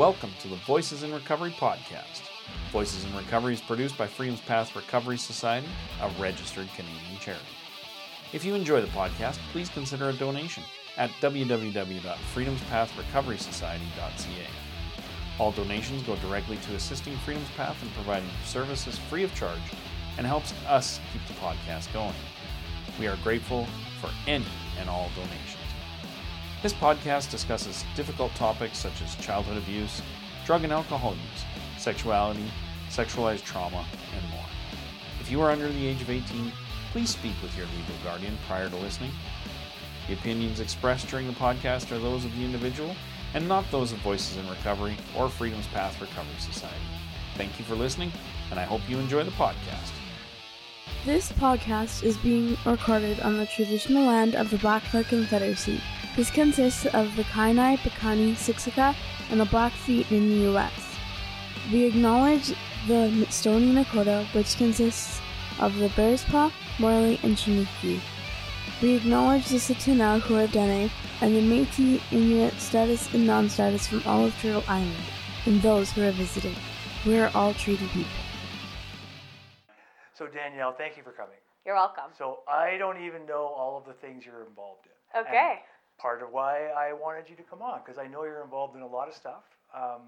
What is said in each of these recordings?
Welcome to the Voices in Recovery podcast. Voices in Recovery is produced by Freedom's Path Recovery Society, a registered Canadian charity. If you enjoy the podcast, please consider a donation at www.freedomspathrecoverysociety.ca. All donations go directly to assisting Freedom's Path and providing services free of charge and helps us keep the podcast going. We are grateful for any and all donations. This podcast discusses difficult topics such as childhood abuse, drug and alcohol use, sexuality, sexualized trauma, and more. If you are under the age of 18, please speak with your legal guardian prior to listening. The opinions expressed during the podcast are those of the individual and not those of Voices in Recovery or Freedom's Path Recovery Society. Thank you for listening, and I hope you enjoy the podcast. This podcast is being recorded on the traditional land of the Blackfoot Confederacy. This consists of the Kainai, Piikani, Siksika, and the Blackfeet in the U.S. We acknowledge the Stoney Nakoda, which consists of the Bearspaw, Morley, and Chiniki. We acknowledge the Tsuut'ina Huadene and the Métis, Inuit, status, and non-status from all of Turtle Island, and those who are visiting. We are all treaty people. So Danielle, thank you for coming. You're welcome. So I don't even know all of the things you're involved in. Okay. Part of why I wanted you to come on because I know you're involved in a lot of stuff. Um,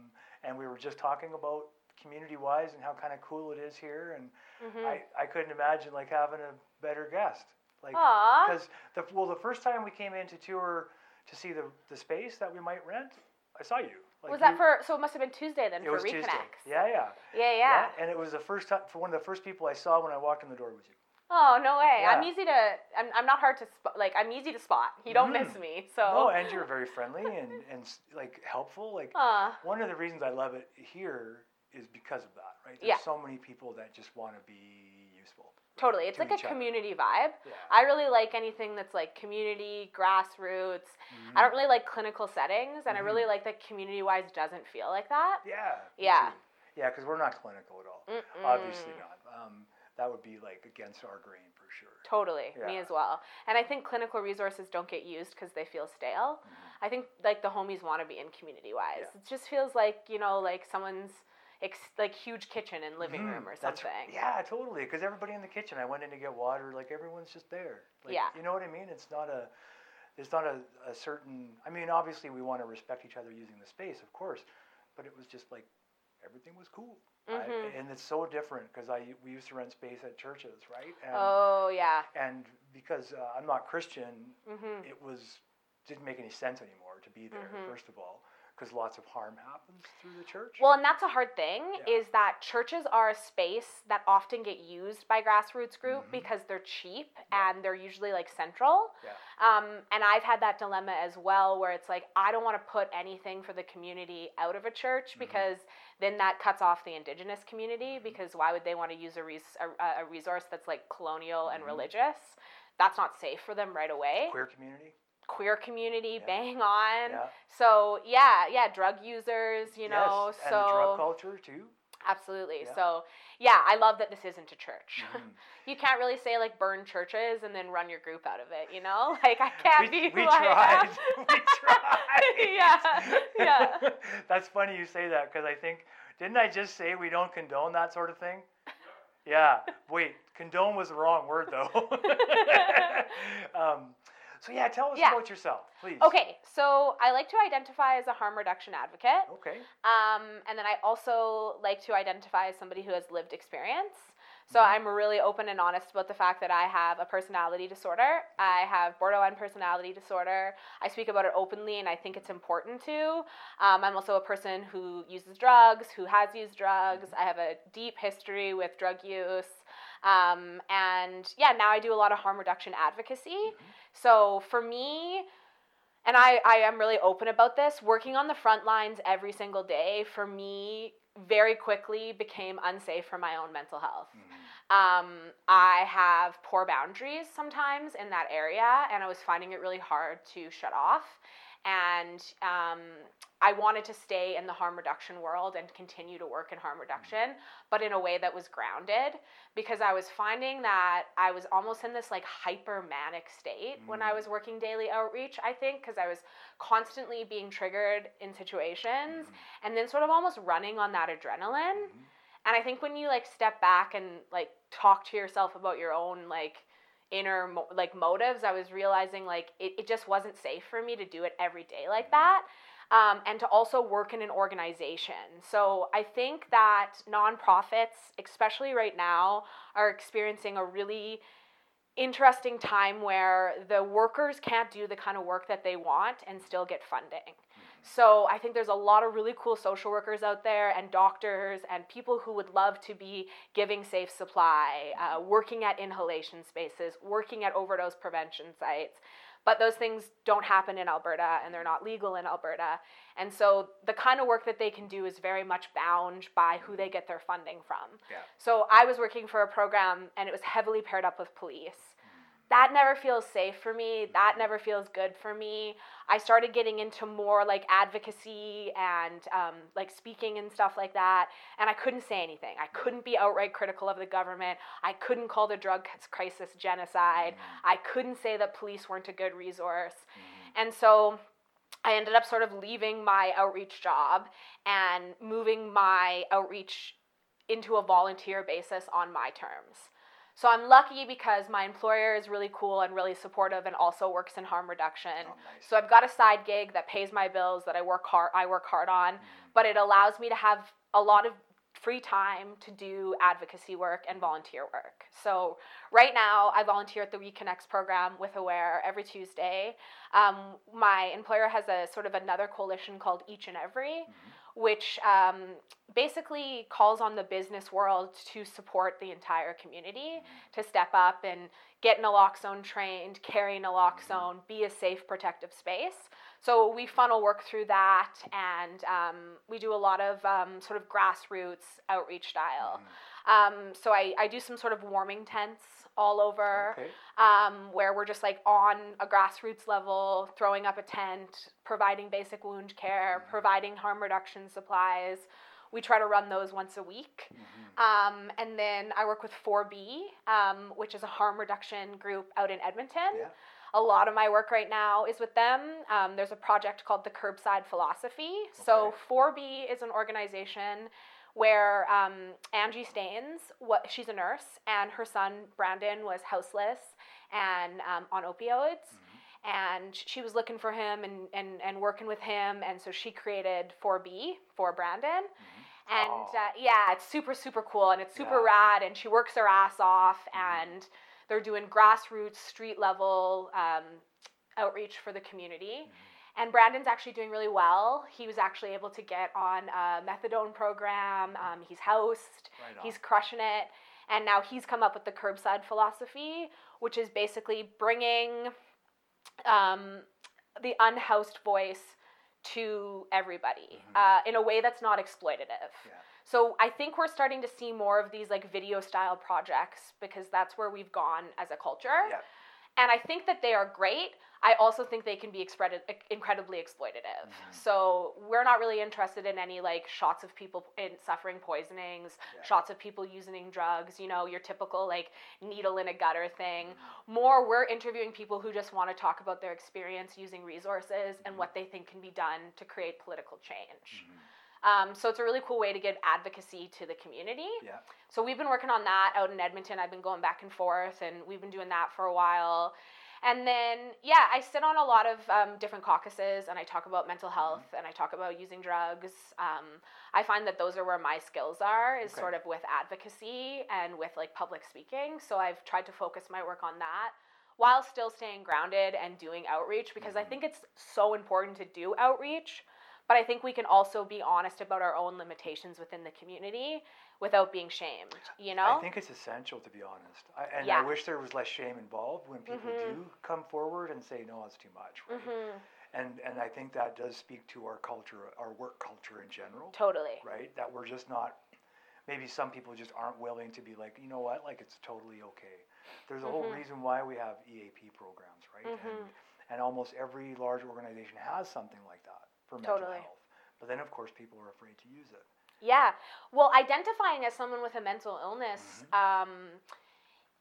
and we were just talking about community-wise and how kind of cool it is here. And Mhm. I, I couldn't imagine like having a better guest. Like because the well the first time we came in to tour to see the the space that we might rent, I saw you. Like was that you- for? So it must have been Tuesday then It for was Tuesday. reconnects. Yeah, yeah. Yeah, yeah. And it was the first time for one of the first people I saw when I walked in the door was you. Oh no way! I'm easy to. I'm, I'm not hard to spot. Like I'm easy to spot. You don't miss Mhm. me. So. No, and you're very friendly and, and like helpful. Like Aw. one of the reasons I love it here is because of that, right? There's Yeah. so many people that just want to be useful. Totally. It's to like a each other. community vibe. Yeah. I really like anything that's like community, grassroots. Mm-hmm. I don't really like clinical settings, and I Mhm. really like that community wise doesn't feel like that. Yeah. Yeah. too. Yeah, because we're not clinical at all. Mm-mm. Obviously not. Um, that would be like against our grain for sure. Totally, me as well. And I think clinical resources don't get used because they feel stale. I think like the homies want to be in community wise. Yeah. It just feels like you know like someone's ex- like huge kitchen and living Mhm. room or That's- something. yeah, totally. Because everybody in the kitchen, I went in to get water. Like everyone's just there. Like, Yeah. You know what I mean? It's not a. There's not a, a certain. I mean, obviously we want to respect each other using the space, of course, but it was just like everything was cool. I, Mhm. and it's so different because I we used to rent space at churches, right? And, Oh yeah. and because uh, I'm not Christian, Mhm. it was didn't make any sense anymore to be there. Mhm. First of all, because lots of harm happens through the church. Well, and that's a hard thing Yeah. is that churches are a space that often get used by grassroots group Mhm. because they're cheap and they're usually like central. Yeah. Um, and I've had that dilemma as well where it's like I don't want to put anything for the community out of a church Mhm. because then that cuts off the indigenous community Mhm. because why would they want to use a, res- a, a resource that's like colonial and Mhm. religious? That's not safe for them right away. Queer community. Queer community, Yeah. bang on. Yeah. So yeah, yeah, drug users, you know. yes. so drug culture too. Absolutely. Yeah. So, yeah, I love that this isn't a church. Mhm. you can't really say like burn churches and then run your group out of it, you know? Like I can't we, be we tried. am. we tried. Yeah, yeah. That's funny you say that because I think didn't I just say we don't condone that sort of thing? Yeah. Wait, condone was the wrong word though. um, so yeah, tell us Yeah. about yourself, please. Okay, so I like to identify as a harm reduction advocate. Okay. Um, and then I also like to identify as somebody who has lived experience. So Mhm. I'm really open and honest about the fact that I have a personality disorder. I have borderline personality disorder. I speak about it openly, and I think it's important to. Um, I'm also a person who uses drugs, who has used drugs. I have a deep history with drug use. Um, and yeah, now I do a lot of harm reduction advocacy. So for me, and I, I am really open about this, working on the front lines every single day for me very quickly became unsafe for my own mental health. Mhm. Um, I have poor boundaries sometimes in that area, and I was finding it really hard to shut off. And um, I wanted to stay in the harm reduction world and continue to work in harm reduction, but in a way that was grounded because I was finding that I was almost in this like hyper manic state when I Mm. was working daily outreach, I think, because I was constantly being triggered in situations and then sort of almost running on that adrenaline. Mhm. And I think when you like step back and like talk to yourself about your own like inner mo- like motives, I was realizing like it, it just wasn't safe for me to do it every day like that. Um, and to also work in an organization. So I think that nonprofits, especially right now, are experiencing a really interesting time where the workers can't do the kind of work that they want and still get funding. So I think there's a lot of really cool social workers out there and doctors and people who would love to be giving safe supply, uh, working at inhalation spaces, working at overdose prevention sites. But those things don't happen in Alberta and they're not legal in Alberta. And so the kind of work that they can do is very much bound by who they get their funding from. Yeah. So I was working for a program and it was heavily paired up with police. That never feels safe for me. That never feels good for me. I started getting into more like advocacy and um, like speaking and stuff like that. And I couldn't say anything. I couldn't be outright critical of the government. I couldn't call the drug crisis genocide. I couldn't say that police weren't a good resource. And so I ended up sort of leaving my outreach job and moving my outreach into a volunteer basis on my terms. So I'm lucky because my employer is really cool and really supportive and also works in harm reduction. Oh, nice. So I've got a side gig that pays my bills that I work hard I work hard on, mm-hmm. but it allows me to have a lot of free time to do advocacy work and mm-hmm. volunteer work. So right now I volunteer at the Reconnects program with Aware every Tuesday. Um, my employer has a sort of another coalition called Each and Every, mm-hmm. Which um, basically calls on the business world to support the entire community to step up and get naloxone trained, carry naloxone, be a safe, protective space. So we funnel work through that, and um, we do a lot of um, sort of grassroots outreach style. Um, so I, I do some sort of warming tents all over Okay. um, where we're just like on a grassroots level, throwing up a tent, providing basic wound care, providing harm reduction supplies. We try to run those once a week. Um, and then I work with 4B, um, which is a harm reduction group out in Edmonton. Yeah. A lot of my work right now is with them. Um, there's a project called the Curbside Philosophy. So 4B is an organization where um, Angie Staines, what she's a nurse, and her son Brandon was houseless and um, on opioids. And she was looking for him and, and, and working with him, and so she created 4B for Brandon. And Oh. uh, yeah, it's super, super cool and it's super Yeah. rad, and she works her ass off, and they're doing grassroots, street level um, outreach for the community. And Brandon's actually doing really well. He was actually able to get on a methadone program. Um, he's housed. Right. He's crushing it. And now he's come up with the curbside philosophy, which is basically bringing um, the unhoused voice to everybody uh, in a way that's not exploitative. Yeah. So I think we're starting to see more of these like video style projects because that's where we've gone as a culture. Yeah. And I think that they are great. I also think they can be expre- incredibly exploitative. Mm-hmm. So we're not really interested in any like shots of people in suffering poisonings, Yeah. shots of people using drugs, you know, your typical like needle in a gutter thing. Mm-hmm. More, we're interviewing people who just want to talk about their experience using resources Mm-hmm. and what they think can be done to create political change. Um, so it's a really cool way to give advocacy to the community. Yeah. So we've been working on that out in Edmonton. I've been going back and forth, and we've been doing that for a while. And then, yeah, I sit on a lot of um, different caucuses, and I talk about mental health, and I talk about using drugs. Um, I find that those are where my skills are, is Okay. sort of with advocacy and with like public speaking. So I've tried to focus my work on that while still staying grounded and doing outreach because I think it's so important to do outreach. But I think we can also be honest about our own limitations within the community without being shamed, you know? I think it's essential to be honest. I, and Yeah. I wish there was less shame involved when people Mhm. do come forward and say, no, it's too much. Right? hmm And, and I think that does speak to our culture, our work culture in general. Totally. Right? That we're just not, maybe some people just aren't willing to be like, you know what, like it's totally okay. There's a whole Mhm. reason why we have EAP programs, right? Mhm. And, and almost every large organization has something like that for mental Totally. health. But then, of course, people are afraid to use it. Yeah. Well, identifying as someone with a mental illness, mm-hmm. um,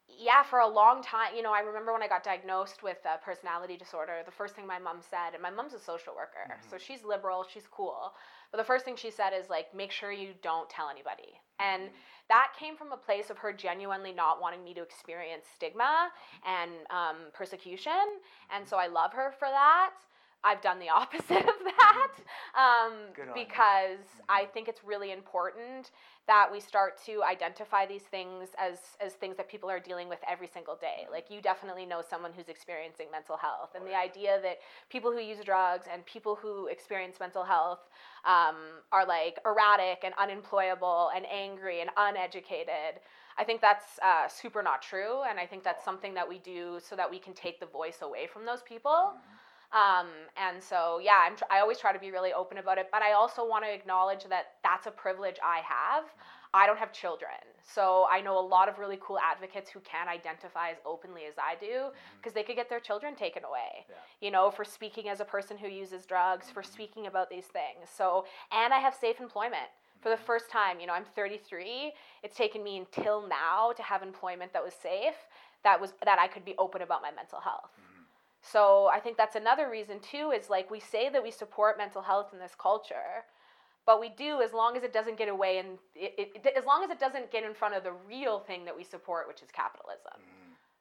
yeah, for a long time, you know, I remember when I got diagnosed with a personality disorder, the first thing my mom said, and my mom's a social worker, mm-hmm. so she's liberal, she's cool. But the first thing she said is, like, make sure you don't tell anybody. And mm-hmm. that came from a place of her genuinely not wanting me to experience stigma uh-huh. and um, persecution. And so I love her for that. I've done the opposite of that um, Good on you. because I think it's really important that we start to identify these things as, as things that people are dealing with every single day. Like, you definitely know someone who's experiencing mental health. And the idea that people who use drugs and people who experience mental health um, are like erratic and unemployable and angry and uneducated. I think that's uh, super not true, and I think that's something that we do so that we can take the voice away from those people. Um, and so, yeah, I'm tr- I always try to be really open about it, but I also want to acknowledge that that's a privilege I have. Mm-hmm. I don't have children, so I know a lot of really cool advocates who can't identify as openly as I do mm-hmm. because they could get their children taken away Yeah. you know, for speaking as a person who uses drugs, for mm-hmm. speaking about these things. So, and I have safe employment. For the first time, you know, I'm 33. It's taken me until now to have employment that was safe, that was that I could be open about my mental health. So, I think that's another reason too is like we say that we support mental health in this culture, but we do as long as it doesn't get away and it, it, as long as it doesn't get in front of the real thing that we support, which is capitalism.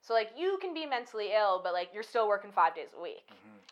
So like you can be mentally ill, but like you're still working five days a week.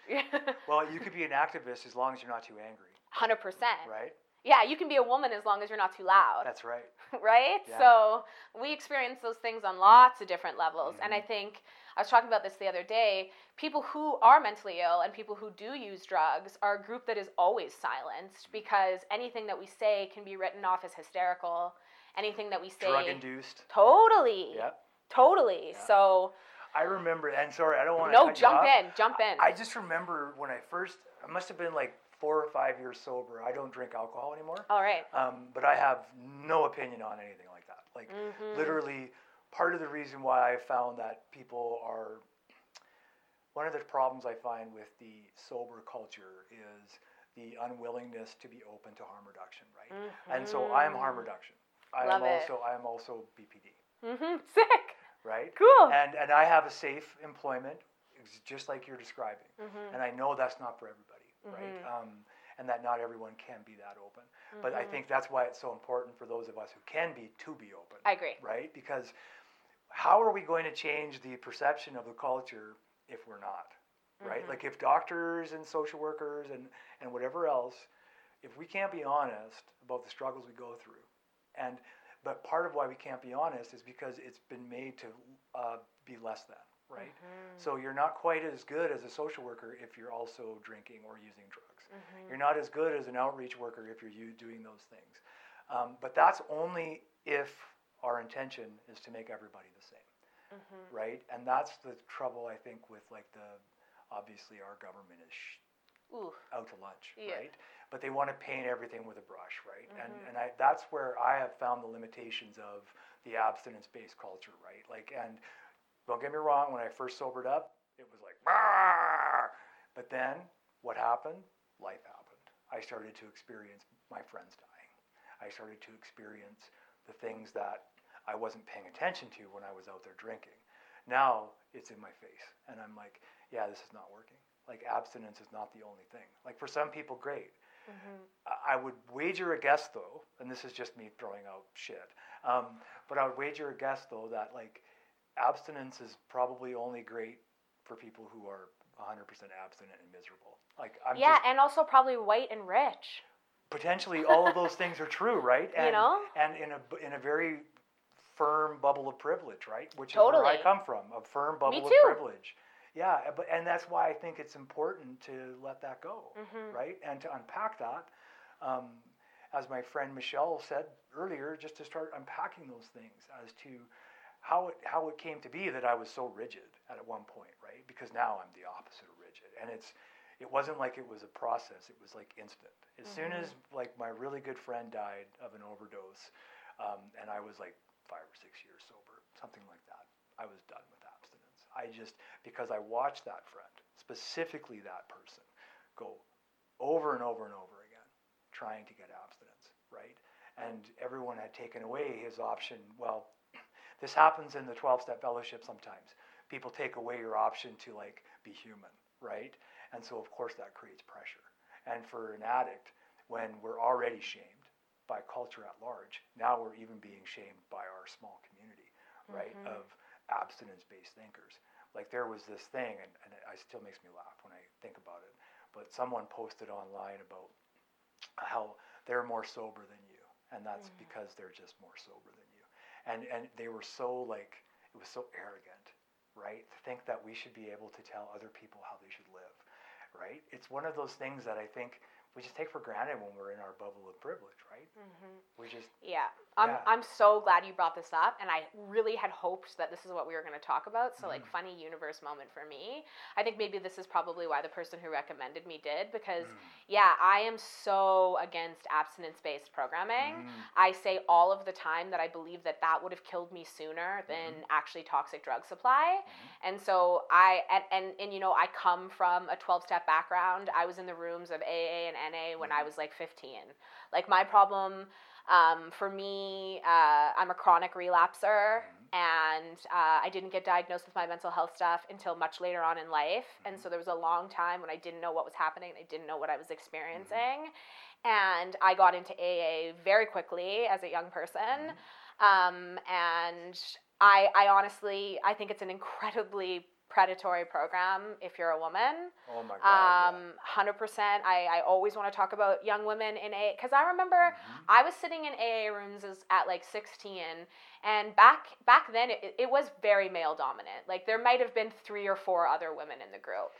Well, you could be an activist as long as you're not too angry, Hundred percent. right? Yeah, you can be a woman as long as you're not too loud, That's right. right? Yeah. So we experience those things on lots of different levels, and Mm-hmm. I think I was talking about this the other day. People who are mentally ill and people who do use drugs are a group that is always silenced because anything that we say can be written off as hysterical. Anything that we say, Drug induced. totally, Yep. totally. Yeah. So I remember, and sorry, I don't want to. no, jump in, jump in. I just remember when I first, I must have been like four or five years sober. I don't drink alcohol anymore. All right. Um, but I have no opinion on anything like that. Like Mm-hmm. literally, part of the reason why I found that people are one of the problems I find with the sober culture is the unwillingness to be open to harm reduction, right? And so I'm harm reduction. I Mm-hmm. Love am it. also I am also BPD, Mm-hmm. Sick. right? Cool. And and I have a safe employment, just like you're describing. Mm-hmm. And I know that's not for everybody, right? Um, and that not everyone can be that open. But Mm-hmm. I think that's why it's so important for those of us who can be to be open, I agree. right? Because how are we going to change the perception of the culture if we're not, right? Mm-hmm. Like if doctors and social workers and, and whatever else, if we can't be honest about the struggles we go through, and but part of why we can't be honest is because it's been made to uh, be less than, right? So you're not quite as good as a social worker if you're also drinking or using drugs. You're not as good as an outreach worker if you're you doing those things. Um, but that's only if our intention is to make everybody the same, mm-hmm. right? And that's the trouble I think with like the obviously our government is sh- Ooh. out to lunch, Yeah. right? But they want to paint everything with a brush, right? And mm-hmm. and I that's where I have found the limitations of the abstinence-based culture, right? Like, and don't get me wrong, when I first sobered up, it was like, "Rah!" but then what happened? Life happened. I started to experience my friends dying. I started to experience the things that I wasn't paying attention to when I was out there drinking. Now it's in my face, and I'm like, yeah, this is not working. Like abstinence is not the only thing. Like for some people, great. I- I would wager a guess though, and this is just me throwing out shit. Um, but I would wager a guess though that like abstinence is probably only great for people who are 100% abstinent and miserable. Like I'm Yeah, just and also probably white and rich. potentially all of those things are true, right? And, know? and in a in a very firm bubble of privilege, right? Which is where I come from, a firm bubble of privilege. Yeah, but and that's why I think it's important to let that go, Mm-hmm. right? And to unpack that, um, as my friend Michelle said earlier, just to start unpacking those things as to how it how it came to be that I was so rigid at one point, right? Because now I'm the opposite of rigid, and it's it wasn't like it was a process; it was like instant. As soon as like my really good friend died of an overdose, um, and I was like five or six years sober, something like that, I was done with abstinence. I just because I watched that friend specifically that person, go over and over and over again trying to get abstinence, right? And everyone had taken away his option. Well, this happens in the 12 step fellowship sometimes. People take away your option to like be human, right? And so, of course, that creates pressure. And for an addict, when we're already shamed by culture at large, now we're even being shamed by our small community, right, Mhm. of abstinence based thinkers. Like there was this thing, and, and it still makes me laugh when I think about it, but someone posted online about how they're more sober than you, and that's Mhm. because they're just more sober than you. And, and they were so like, it was so arrogant, right? To think that we should be able to tell other people how they should live, right? It's one of those things that I think we just take for granted when we're in our bubble of privilege, right? Mhm. We just, Yeah, I'm, Yeah. I'm so glad you brought this up, and I really had hoped that this is what we were going to talk about. So, like, Mhm. funny universe moment for me. I think maybe this is probably why the person who recommended me did, because, Mm. yeah, I am so against abstinence based programming. Mhm. I say all of the time that I believe that that would have killed me sooner than Mm-hmm. actually toxic drug supply. Mhm. And so I and, and and you know I come from a 12 step background. I was in the rooms of AA and NA when I Mhm. was like 15. Like my problem um, for me, uh, I'm a chronic relapser, Mhm. and uh, I didn't get diagnosed with my mental health stuff until much later on in life. And Mhm. so there was a long time when I didn't know what was happening. I didn't know what I was experiencing, Mm-hmm. and I got into AA very quickly as a young person. Um, and I, I honestly, I think it's an incredibly predatory program if you're a woman. Oh my God. Um, 100%. I, I always want to talk about young women in AA because I remember Mhm. I was sitting in AA rooms as, at like 16, and back back then it, it was very male dominant. Like there might have been three or four other women in the group.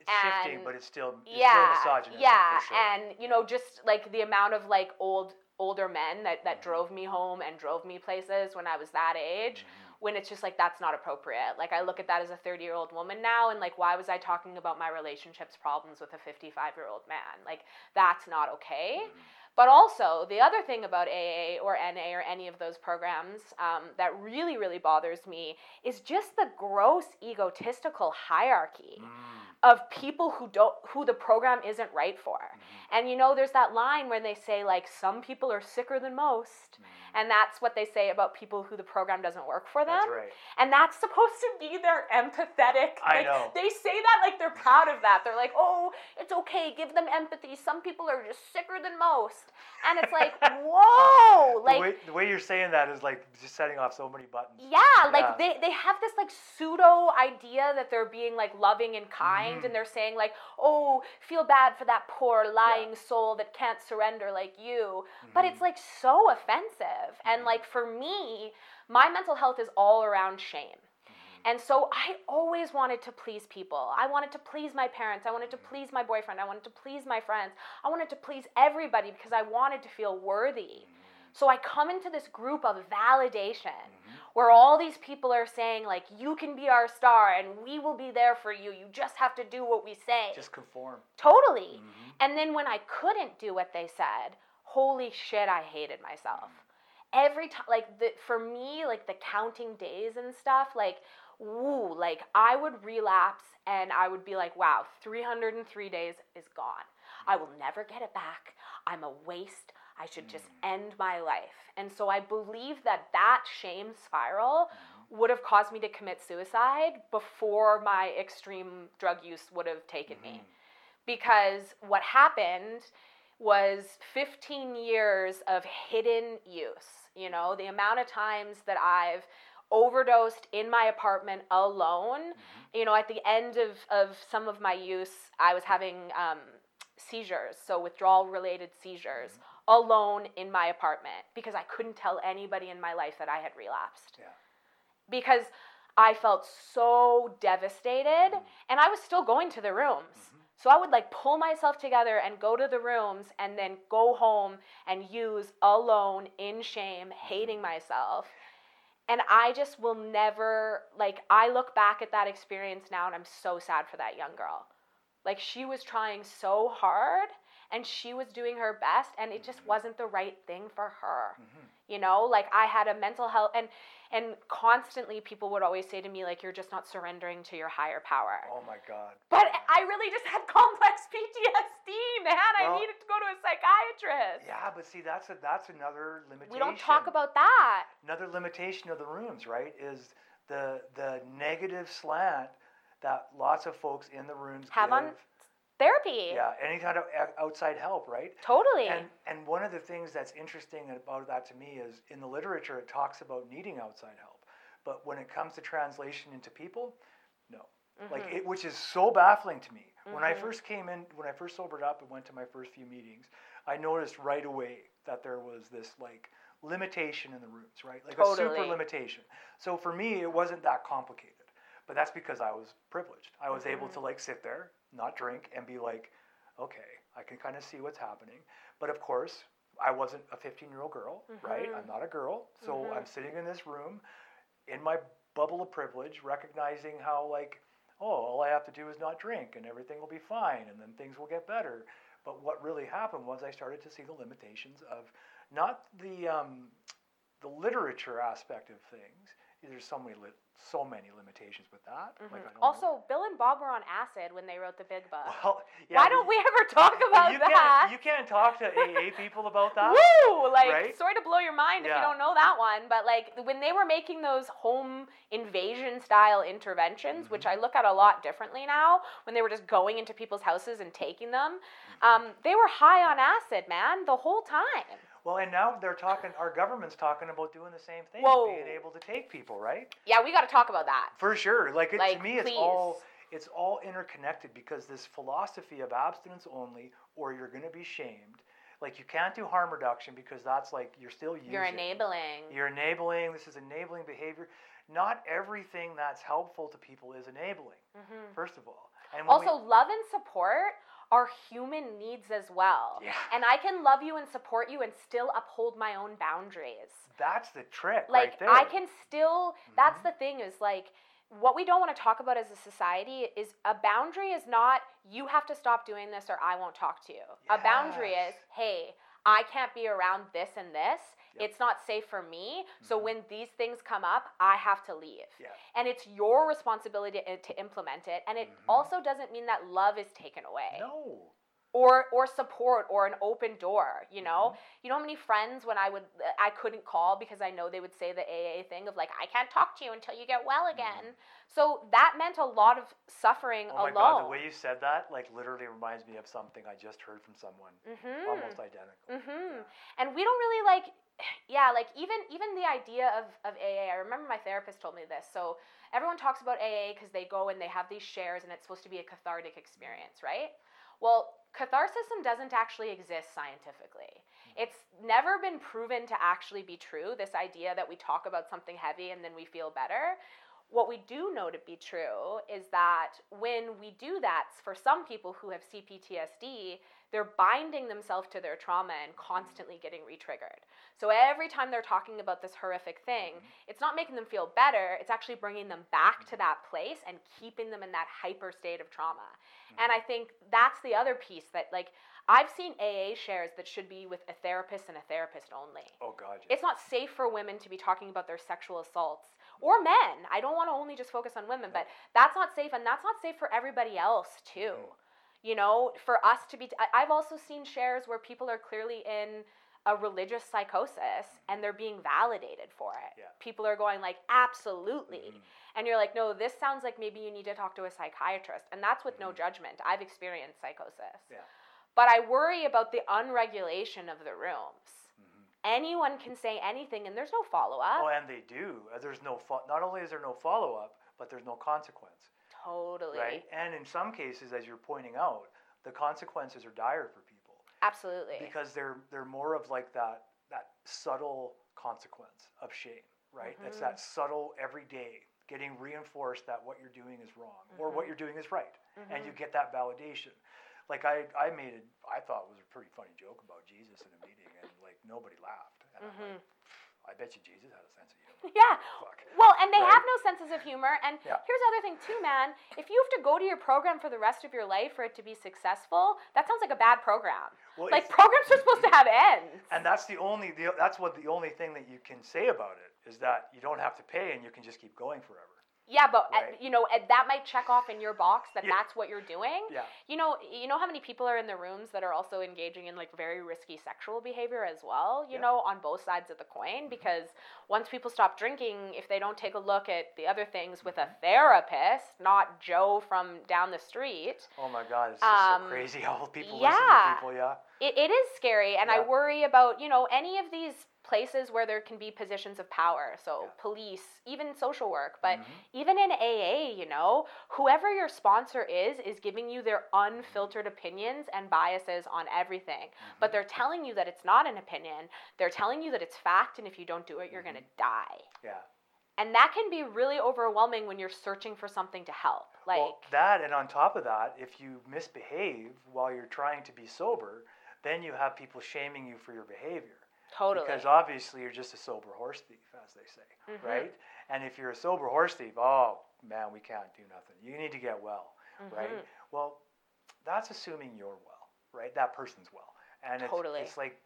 It's shifting, but it's still, it's yeah, still misogynistic. yeah, for sure. and you know, just like the amount of like old older men that that Mhm. drove me home and drove me places when I was that age Mhm. When it's just like that's not appropriate. Like I look at that as a 30 year old woman now, and like why was I talking about my relationships problems with a 55 year old man? Like that's not okay. Mhm. But also the other thing about AA or NA or any of those programs um, that really really bothers me is just the gross egotistical hierarchy Mm. Of people who don't who the program isn't right for. Mhm. And you know, there's that line where they say like some people are sicker than most. Mhm. And that's what they say about people who the program doesn't work for them. That's right. And that's supposed to be their empathetic. I like, know. They say that like they're proud of that. They're like, oh, it's okay, give them empathy. Some people are just sicker than most. And it's like, whoa, like the, way, the way you're saying that is like just setting off so many buttons. yeah, like they, they have this like pseudo idea that they're being like loving and kind Mhm. and they're saying like, oh, feel bad for that poor lying soul that can't surrender like you. But Mhm. it's like so offensive. And Mhm. like for me, my mental health is all around shame. Mhm. And so I always wanted to please people. I wanted to please my parents. I wanted to Mhm. please my boyfriend. I wanted to please my friends. I wanted to please everybody because I wanted to feel worthy. So I come into this group of validation. Where all these people are saying like you can be our star and we will be there for you. You just have to do what we say. Just conform. totally. Mhm. And then when I couldn't do what they said, holy shit, I hated myself. Every time, like the for me, like the counting days and stuff, like woo, like I would relapse and I would be like, wow, 303 days is gone. I will never get it back. I'm a waste. I should just end my life. And so I believe that that shame spiral Mhm. would have caused me to commit suicide before my extreme drug use would have taken me Mhm. because what happened was 15 years of hidden use. You know, the amount of times that I've overdosed in my apartment alone. Mhm. You know, at the end of, of some of my use, I was having um, seizures, so withdrawal related seizures, alone in my apartment because I couldn't tell anybody in my life that I had relapsed. Yeah. Because I felt so devastated Mhm. and I was still going to the rooms. Mhm. So I would like pull myself together and go to the rooms and then go home and use alone in shame, hating myself. And I just will never, like, I look back at that experience now and I'm so sad for that young girl. Like, she was trying so hard and she was doing her best and it just Mhm. wasn't the right thing for her Mhm. you know like i had a mental health and and constantly people would always say to me like you're just not surrendering to your higher power Oh my God. but i really just had complex ptsd man i needed to go to a psychiatrist Yeah, but see, that's a that's another limitation. we don't talk about that another limitation of the rooms, right? Is the the negative slant that lots of folks in the rooms Have give. on therapy yeah, any kind of outside help, right? totally And and one of the things that's interesting about that to me is in the literature it talks about needing outside help, but when it comes to translation into people, no. Like Mhm. it, which is so baffling to me. When I Mhm. first came in, when I first sobered up and went to my first few meetings, I noticed right away that there was this like limitation in the rooms, right? Like a super limitation. So for me, it wasn't that complicated, but that's because I was privileged. I was able Mm-hmm. to like sit there, not drink, and be like, okay, I can kind of see what's happening. But of course, I wasn't a 15 year old girl, right? Mhm. I'm not a girl. So Mhm. I'm sitting in this room in my bubble of privilege, recognizing how, like, oh, all I have to do is not drink and everything will be fine and then things will get better. But what really happened was I started to see the limitations of not the, um, the literature aspect of things. There's so many, li- so many limitations with that. Like, I Mhm. don't know- also bill and bob were on acid when they wrote the big book well, yeah, why don't we ever talk about you that Can't, you can't talk to AA people about that. Woo! Like, right? sorry to blow your mind if you don't know that one, but like when they were making those home invasion style interventions, which Mm-hmm. I look at a lot differently now, when they were just going into people's houses and taking them, Mm-hmm. um, they were high on acid, man, the whole time. Well, and now they're talking. Our government's talking about doing the same thing, Whoa. being able to take people, right? Yeah, we got to talk about that. For sure. Like, it, Like, to me, it's all it's all interconnected because this philosophy of abstinence only, or you're going to be shamed. Like, you can't do harm reduction because that's like you're still using. You're enabling. You're enabling. This is enabling behavior. Not everything that's helpful to people is enabling. Mhm. First of all, and when we- Also, love and support are human needs as well. Yeah. And I can love you and support you and still uphold my own boundaries. that's the trick, like right there. I can still that's Mhm. the thing is like what we don't want to talk about as a society is a boundary is not you have to stop doing this or I won't talk to you. A boundary is hey, I can't be around this and this. Yep. It's not safe for me. So Mhm. when these things come up, I have to leave. Yeah. And it's your responsibility to, to implement it. And it Mhm. also doesn't mean that love is taken away No. Or or support or an open door you know Mm-hmm. you know how many friends when i would i couldn't call because i know they would say the aa thing of like i can't talk to you until you get well again so that meant a lot of suffering Mm-hmm. Oh my alone god, the way you said that, like, literally reminds me of something I just heard from someone. mm-hmm. Almost identical. Mm-hmm. Yeah. And we don't really like, yeah, like even even the idea of, of AA. I remember my therapist told me this. So everyone talks about AA because they go and they have these shares, and it's supposed to be a cathartic experience, right? Well, catharsis doesn't actually exist scientifically. Mm-hmm. It's never been proven to actually be true. This idea that we talk about something heavy and then we feel better. What we do know to be true is that when we do that, for some people who have CPTSD, they're binding themselves to their trauma and mm-hmm. constantly getting re-triggered. So every time they're talking about this horrific thing, mm-hmm. it's not making them feel better, it's actually bringing them back to that mm-hmm. place and keeping them in that hyper state of trauma. And I think that's the other piece that like I've seen AA shares that should be with a therapist and a therapist only. Oh god. Yeah. It's not safe for women to be talking about their sexual assaults or men. I don't want to only just focus on women, but that's not safe and that's not safe for everybody else too. You know, for us to be I- I've also seen shares where people are clearly in a religious psychosis and they're being validated for it. Yeah. People are going like absolutely. Mhm. And you're like, "No, this sounds like maybe you need to talk to a psychiatrist." And that's with no Mhm. judgment. I've experienced psychosis. Yeah. But I worry about the unregulation of the rooms. Mhm. Anyone can say anything and there's no follow up. Oh, and they do. There's no fo- not only is there no follow up, but there's no consequence, totally. right? And in some cases, as you're pointing out, the consequences are dire for people Absolutely. because they're they're more of like that that subtle consequence of shame, right? It's Mhm. that subtle everyday getting reinforced that what you're doing is wrong or what Mhm. you're doing is right, and you Mhm. get that validation. Like I, I made it. I thought it was a pretty funny joke about Jesus in a meeting, and like nobody laughed. And I'm like. I bet you Jesus had a sense of humor. Yeah. Fuck. Well, and they Right? have no senses of humor. And Yeah. here's the other thing too, man. If you have to go to your program for the rest of your life for it to be successful, that sounds like a bad program. Well, like programs are supposed to have ends. And that's the only the, that's what the only thing that you can say about it is that you don't have to pay and you can just keep going forever. Yeah, but uh, Right. you know uh, that might check off in your box that Yeah. that's what you're doing. Yeah. You know, you know how many people are in the rooms that are also engaging in like very risky sexual behavior as well. You Yeah. Mm-hmm. know, on both sides of the coin, because once people stop drinking, if they don't take a look at the other things with Mm-hmm. a therapist, not Joe from down the street, Oh my God, it's just Um, so crazy how people yeah. listen to people. Yeah. it, it is scary and i worry about you know any of these places where there can be positions of power so Yeah. police even social work but Mhm. even in aa you know whoever your sponsor is is giving you their unfiltered opinions and biases on everything Mm-hmm. but they're telling you that it's not an opinion they're telling you that it's fact and if you don't do it you're going to die Yeah. and that can be really overwhelming when you're searching for something to help like well, that and on top of that, if you misbehave while you're trying to be sober, then you have people shaming you for your behavior. Totally Because obviously you're just a sober horse thief, as they say, Mhm. right? And if you're a sober horse thief, oh man, we can't do nothing. You need to get well, right? Mhm. Well, that's assuming you're well, right? That person's well, and it's, Totally. it's like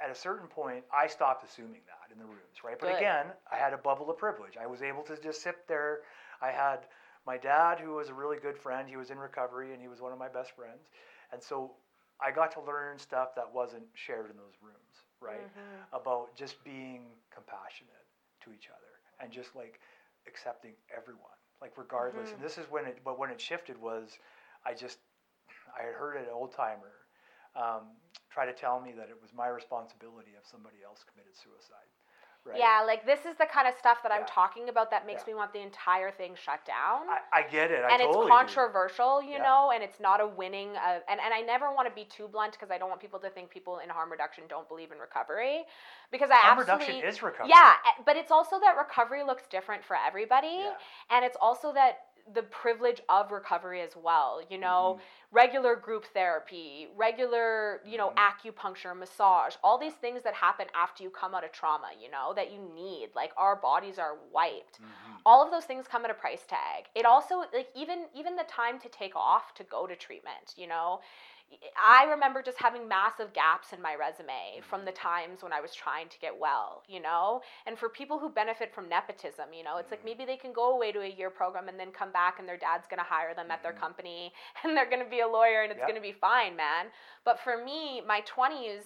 at a certain point, I stopped assuming that in the rooms, right? But Good. again, I had a bubble of privilege. I was able to just sit there. I had my dad, who was a really good friend. He was in recovery, and he was one of my best friends, and so I got to learn stuff that wasn't shared in those rooms, right? Mhm. About just being compassionate to each other and just like accepting everyone, like regardless. Mhm. And this is when it, but when it shifted was, I just, I had heard an old timer um, try to tell me that it was my responsibility if somebody else committed suicide, right? Yeah, like this is the kind of stuff that I'm talking about that makes Yeah. me want the entire thing shut down. I, I get it. I and totally it's do. controversial, you Yeah. know, and it's not a winning. Of, and, and I never want to be too blunt because I don't want people to think people in harm reduction don't believe in recovery. Because I Harm absolutely. reduction is recovery. Yeah, eh, but it's also that recovery looks different for everybody. Yeah. And it's also that the privilege of recovery as well. You know, Mhm. regular group therapy, regular, you know, Mhm. acupuncture, massage, all these things that happen after you come out of trauma, you know, that you need. Like our bodies are wiped. Mhm. All of those things come at a price tag. It also like even even the time to take off to go to treatment, you know. I remember just having massive gaps in my resume from the times when I was trying to get well, you know? And for people who benefit from nepotism, you know, it's like Mhm. maybe they can go away to a year program and then come back and their dad's to hire them at their Mhm. company and they're to be a lawyer and it's Yep. to be fine, man. But for me, my 20s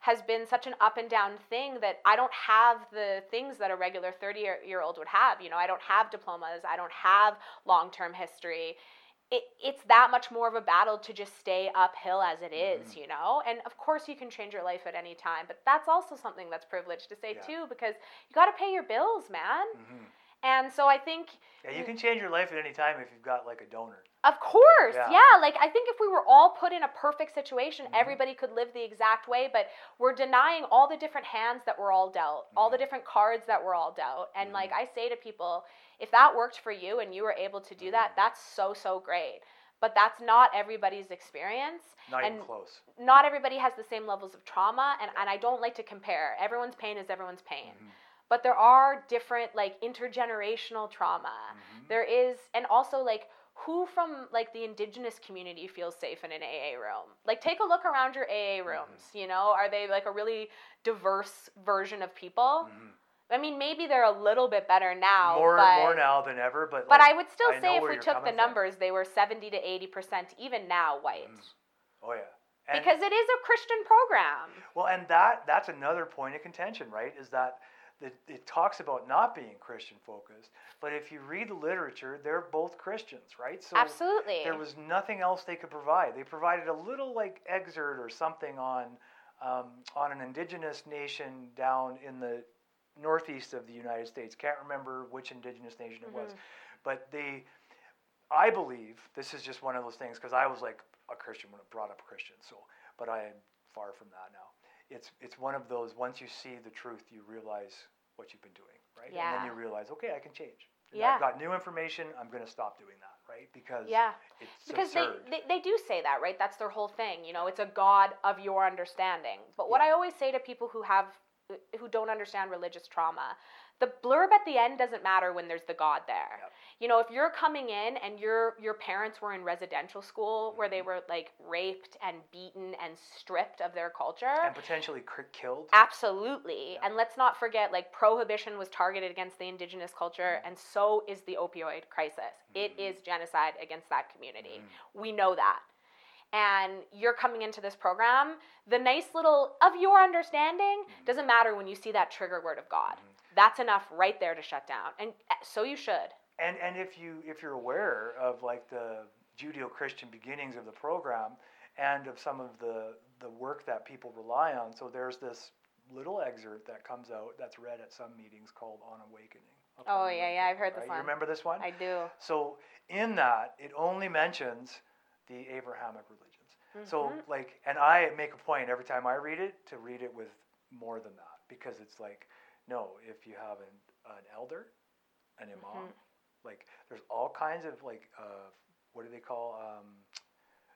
has been such an up and down thing that I don't have the things that a regular 30 year, year old would have. You know, I don't have diplomas, I don't have long term history. It, it's that much more of a battle to just stay uphill as it is, Mhm. you know? And of course, you can change your life at any time, but that's also something that's privileged to say Yeah. too, because you got to pay your bills, man. Mhm. And so I think Yeah, you can change your life at any time if you've got like a donor. of course, Yeah. yeah. Like I think if we were all put in a perfect situation, Mhm. everybody could live the exact way, but we're denying all the different hands that we're all dealt, all the Mhm. different cards that we're all dealt. And like Mhm. I say to people, if that worked for you and you were able to do that, Mhm. that's so so great. But that's not everybody's experience. Not even And- close. Not everybody has the same levels of trauma, and, and I don't like to compare. Everyone's pain is everyone's pain. Mhm. But there are different like intergenerational trauma Mhm. there is and also like who from like the indigenous community feels safe in an AA room? Like take a look around your AA Mm-hmm. rooms, you know, are they like a really diverse version of people? Mhm. I mean, maybe they're a little bit better now, more but more now than ever, but but like, I would still I say if we took the coming from. numbers, they were 70 to 80% even now white. Mhm. oh yeah, and, Because it is a Christian program. well, and that that's another point of contention, right? Is that it, it talks about not being Christian focused, but if you read the literature, they're both Christians, right? So Absolutely. there was nothing else they could provide. They provided a little like excerpt or something on um, on an indigenous nation down in the northeast of the United States. Can't remember which indigenous nation it was, Mhm. but they, I believe this is just one of those things because I was like a Christian when I brought up Christian. So, but I am far from that now. It's it's one of those once you see the truth, you realize what you've been doing, right? Yeah. And then you realize, okay, I can change. And Yeah. I've got new information. I'm going to stop doing that, right? Because Yeah. it's because they, they, they do say that right that's their whole thing you know it's a god of your understanding but what i always say to people who have who don't understand religious trauma. The blurb at the end doesn't matter when there's the God there. Yep. You know, if you're coming in and your your parents were in residential school where they Mhm. were like raped and beaten and stripped of their culture, and potentially cr- killed. Absolutely. Yeah. And let's not forget like prohibition was targeted against the indigenous culture Mhm. and so is the opioid crisis. It Mhm. is genocide against that community. Mhm. We know that. And you're coming into this program, the nice little of your understanding Mhm. doesn't matter when you see that trigger word of God. That's enough right there to shut down. And uh, so you should. And and if you if you're aware of like the Judeo-Christian beginnings of the program and of some of the the work that people rely on, so there's this little excerpt that comes out that's read at some meetings called On Awakening. Oh, yeah, yeah, I've heard this right? one. You remember this one? I do. So in that, it only mentions the Abrahamic religions. So Mhm. like, and I make a point every time I read it to read it with more than that because it's like, no, if you have an, an elder, an imam, Mhm. like there's all kinds of like, uh, what do they call? Um,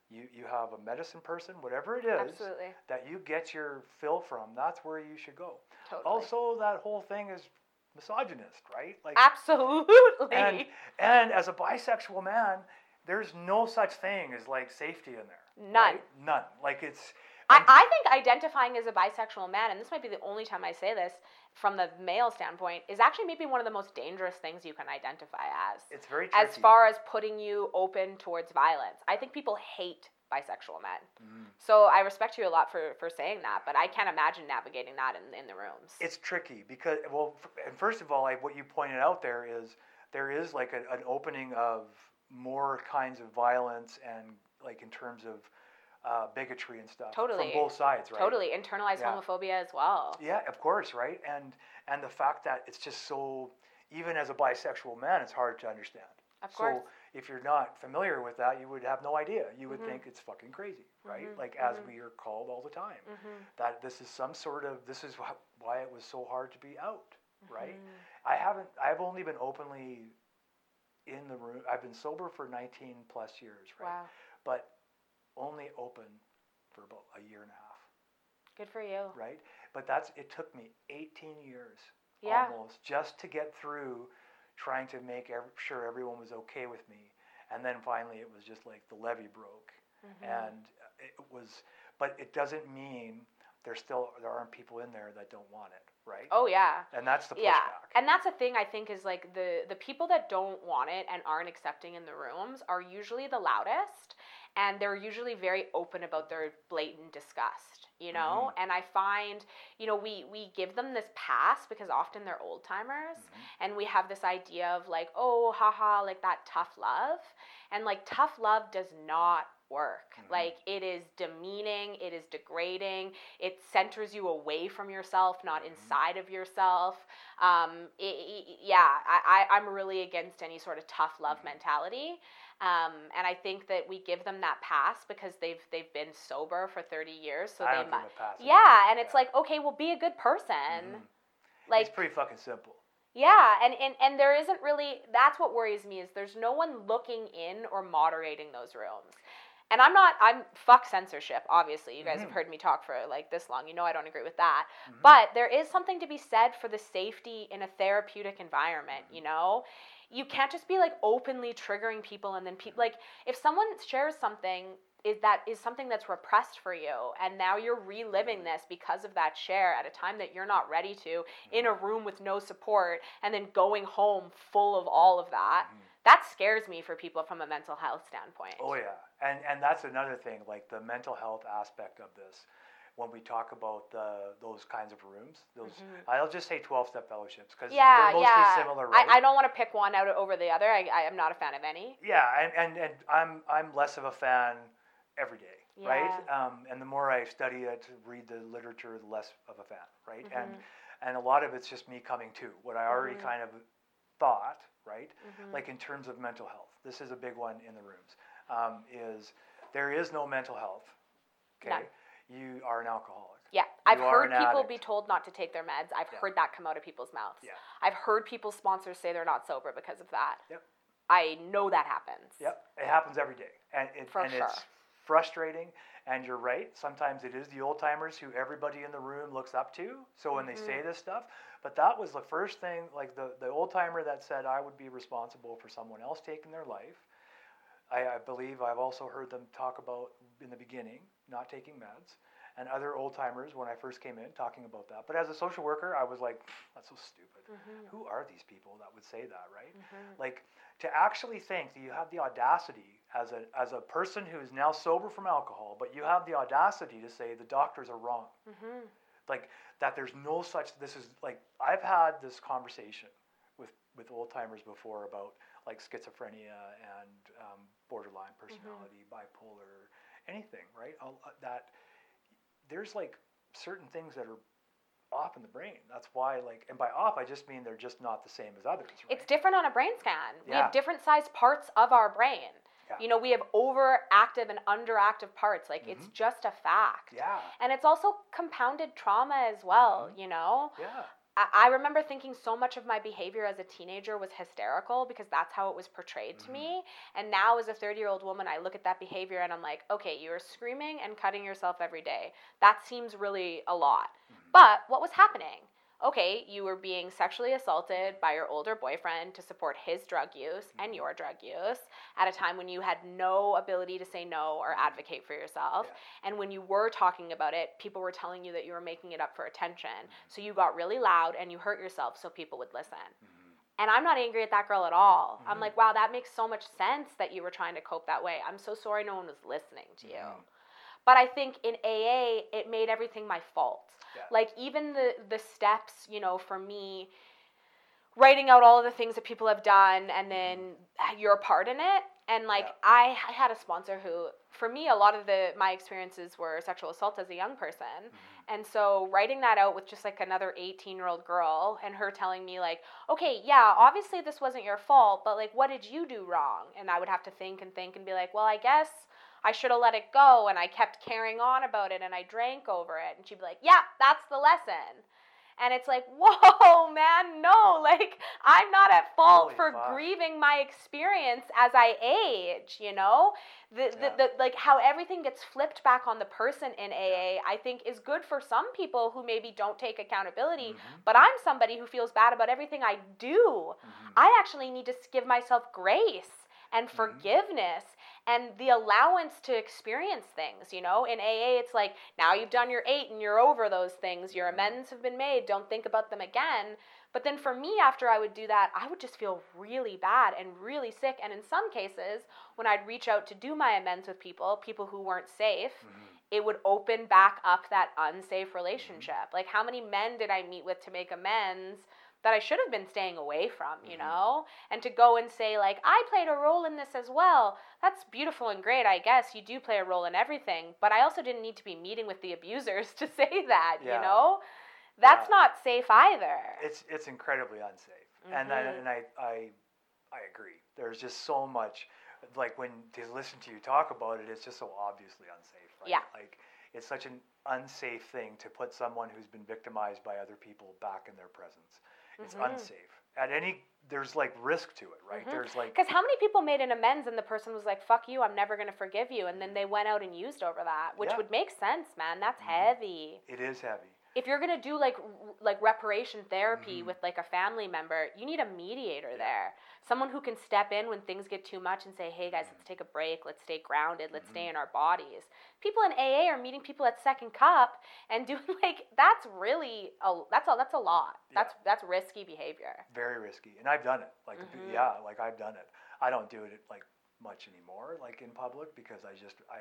you you have a medicine person, whatever it is Absolutely. that you get your fill from. That's where you should go. Totally. Also, that whole thing is misogynist, right? Like Absolutely. and and as a bisexual man, there's no such thing as like safety in there. None. right? None. Like it's I, I think identifying as a bisexual man, and this might be the only time I say this from the male standpoint, is actually maybe one of the most dangerous things you can identify as. it's very tricky. As far as putting you open towards violence. I think people hate bisexual men. Mhm. So I respect you a lot for, for saying that, but I can't imagine navigating that in, in the rooms. It's tricky because well, f- and first of all, like what you pointed out there is there is like a, an opening of more kinds of violence and like in terms of uh, bigotry and stuff Totally. from both sides, right? Totally. Internalized Yeah. homophobia as well. Yeah, of course, right? And and the fact that it's just so even as a bisexual man, it's hard to understand. Of course. So if you're not familiar with that, you would have no idea. You would Mhm. think it's fucking crazy, right? Mhm, Like as mhm. we are called all the time, hmm that this is some sort of this is why it was so hard to be out, right? Mm-hmm. I haven't. I've only been openly in the room. I've been sober for 19 plus years, right? Wow. But only open for about a year and a half, Good for you. right? But that's it took me 18 years Yeah. almost just to get through trying to make ev- sure everyone was okay with me and then finally it was just like the levee broke Mhm. and it was but it doesn't mean there's still there aren't people in there that don't want it right Oh, yeah. and that's the pushback Yeah, and that's the thing I think is like the the people that don't want it and aren't accepting in the rooms are usually the loudest, and they're usually very open about their blatant disgust. You know, and I find you know we we give them this pass because often they're old timers, Mhm. and we have this idea of like oh haha like that tough love, and like tough love does not work. Mhm. Like it is demeaning, it is degrading, it centers you away from yourself, not Mhm. inside of yourself. Um, i i yeah, I, I, I'm really against any sort of tough love Mhm. mentality. Um, and I think that we give them that pass because they've they've been sober for 30 years, so I they don't give mu- a pass yeah, and it's Yeah. like okay, well, be a good person. Mhm. Like it's pretty fucking simple yeah, and, and and there isn't really that's what worries me is there's no one looking in or moderating those rooms. And I'm not I'm fuck censorship, obviously. You guys have Mhm. heard me talk for like this long. You know I don't agree with that. Mhm. But there is something to be said for the safety in a therapeutic environment, you know? You can't just be like openly triggering people and then people like if someone shares something is that is something that's repressed for you and now you're reliving this because of that share at a time that you're not ready to in a room with no support and then going home full of all of that. Mhm. That scares me for people from a mental health standpoint. Oh yeah, and and that's another thing, like the mental health aspect of this. When we talk about the those kinds of rooms, those Mhm. I'll just say twelve step fellowships because yeah, they're mostly yeah. similar, right? I, I don't want to pick one out over the other. I, I am not a fan of any. yeah, and, and and I'm I'm less of a fan every day, right? Um, and the more I study it, read the literature, the less of a fan, right? And Mhm. and a lot of it's just me coming to what I already Mhm. kind of thought, right? Mhm. like in terms of mental health this is a big one in the rooms um, is there is no mental health okay. You are an alcoholic Yeah, I've heard people addict. be told not to take their meds. I've Yeah. heard that come out of people's mouths. Yeah. I've heard people's sponsors say they're not sober because of that. Yep. I know that happens. yep it happens every day and, it, and sure. it's frustrating And you're right. Sometimes it is the old timers who everybody in the room looks up to. So when they say mm-hmm. this stuff, but that was the first thing, like the, the old timer that said I would be responsible for someone else taking their life. I, I believe I've also heard them talk about in the beginning not taking meds, and other old timers when I first came in talking about that. But as a social worker, I was like, hmm, that's so stupid. Mm-hmm. Who are these people that would say that, right? Mm-hmm. Like to actually think that you have the audacity as a as a person who is now sober from alcohol, but you have the audacity to say the doctors are wrong. Mm-hmm. Like that there's no such this is like I've had this conversation with with old timers before about like schizophrenia and um, borderline personality, bipolar, anything, right? I'll- uh, that there's like certain things that are off in the brain. That's why like and by off I just mean they're just not the same as others, right? It's different on a brain scan. We Yeah. have different sized parts of our brain. Yeah. You know, we have overactive and underactive parts. Like it's just a fact. Mm-hmm. yeah. And it's also compounded trauma as well, you know? Yeah. I, remember thinking so much of my behavior as a teenager was hysterical because that's how it was portrayed to me. Mm-hmm. And now, as a 30 year old woman, I look at that behavior and I'm like, okay, you are screaming and cutting yourself every day. That seems really a lot. Mm-hmm. But what was happening? Okay, you were being sexually assaulted by your older boyfriend to support his drug use and mm-hmm. your drug use at a time when you had no ability to say no or mm-hmm. advocate for yourself. And when you were talking about it, people were telling you that you were making it up for attention. Mm-hmm. So you got really loud and you hurt yourself so people would listen. And I'm not angry at that girl at all. I'm like, wow, that makes so much sense that you were trying to cope that way. I'm so sorry no one was listening to you. But I think in AA, it made everything my fault. Yeah. Like even the the steps, you know, for me, writing out all of the things that people have done, and mm-hmm. then uh, your part in it. And like Yeah. I, I had a sponsor who, for me, a lot of the my experiences were sexual assault as a young person, mm-hmm. and so writing that out with just like another 18 year old girl, and her telling me like, okay, yeah, obviously this wasn't your fault, but like, what did you do wrong? And I would have to think and think and be like, well, I guess I should have let it go, and I kept carrying on about it, and I drank over it, and she'd be like, yeah, that's the lesson. And it's like, whoa, man, no, like I'm not at fault Holy for fuck. grieving my experience as I age, you know? The, the, Yeah. the like how everything gets flipped back on the person in AA, I think is good for some people who maybe don't take accountability, Mm-hmm. but I'm somebody who feels bad about everything I do. I actually need to give myself grace and Mm-hmm. forgiveness and the allowance to experience things, you know? In AA, it's like, now you've done your eight and you're over those things. Your mm-hmm. amends have been made. Don't think about them again. But then for me, after I would do that, I would just feel really bad and really sick. And in some cases, when I'd reach out to do my amends with people, people who weren't safe, mm-hmm. it would open back up that unsafe mm-hmm. relationship. Like, how many men did I meet with to make amends that I should have been staying away from, you know? And to go and say, like, I played a role in this as well. That's beautiful and great, I guess. You do play a role in everything. But I also didn't need to be meeting with the abusers to say that, Yeah. you know? That's Yeah. not safe either. it's it's incredibly unsafe and I, Mhm. and I, I I agree there's just so much like when to listen to you talk about it it's just so obviously unsafe right Yeah. like it's such an unsafe thing to put someone who's been victimized by other people back in their presence it's Mhm. unsafe at any there's like risk to it right Mhm. there's like Because how many people made an amends and the person was like, fuck you, I'm never going to forgive you. And then they went out and used over that, which Yeah. would make sense, man. That's Mhm. heavy. it is heavy If you're going to do like like reparation therapy Mhm. with like a family member, you need a mediator Yeah. there. Someone who can step in when things get too much and say, hey guys, Mhm. let's take a break. Let's stay grounded. Let's stay Mhm. in our bodies. People in AA are meeting people at Second Cup and doing like, that's really, a, that's, a, that's a lot. Yeah. That's, that's risky behavior. very risky and i've done it like Mhm. yeah like i've done it i don't do it like much anymore like in public because i just i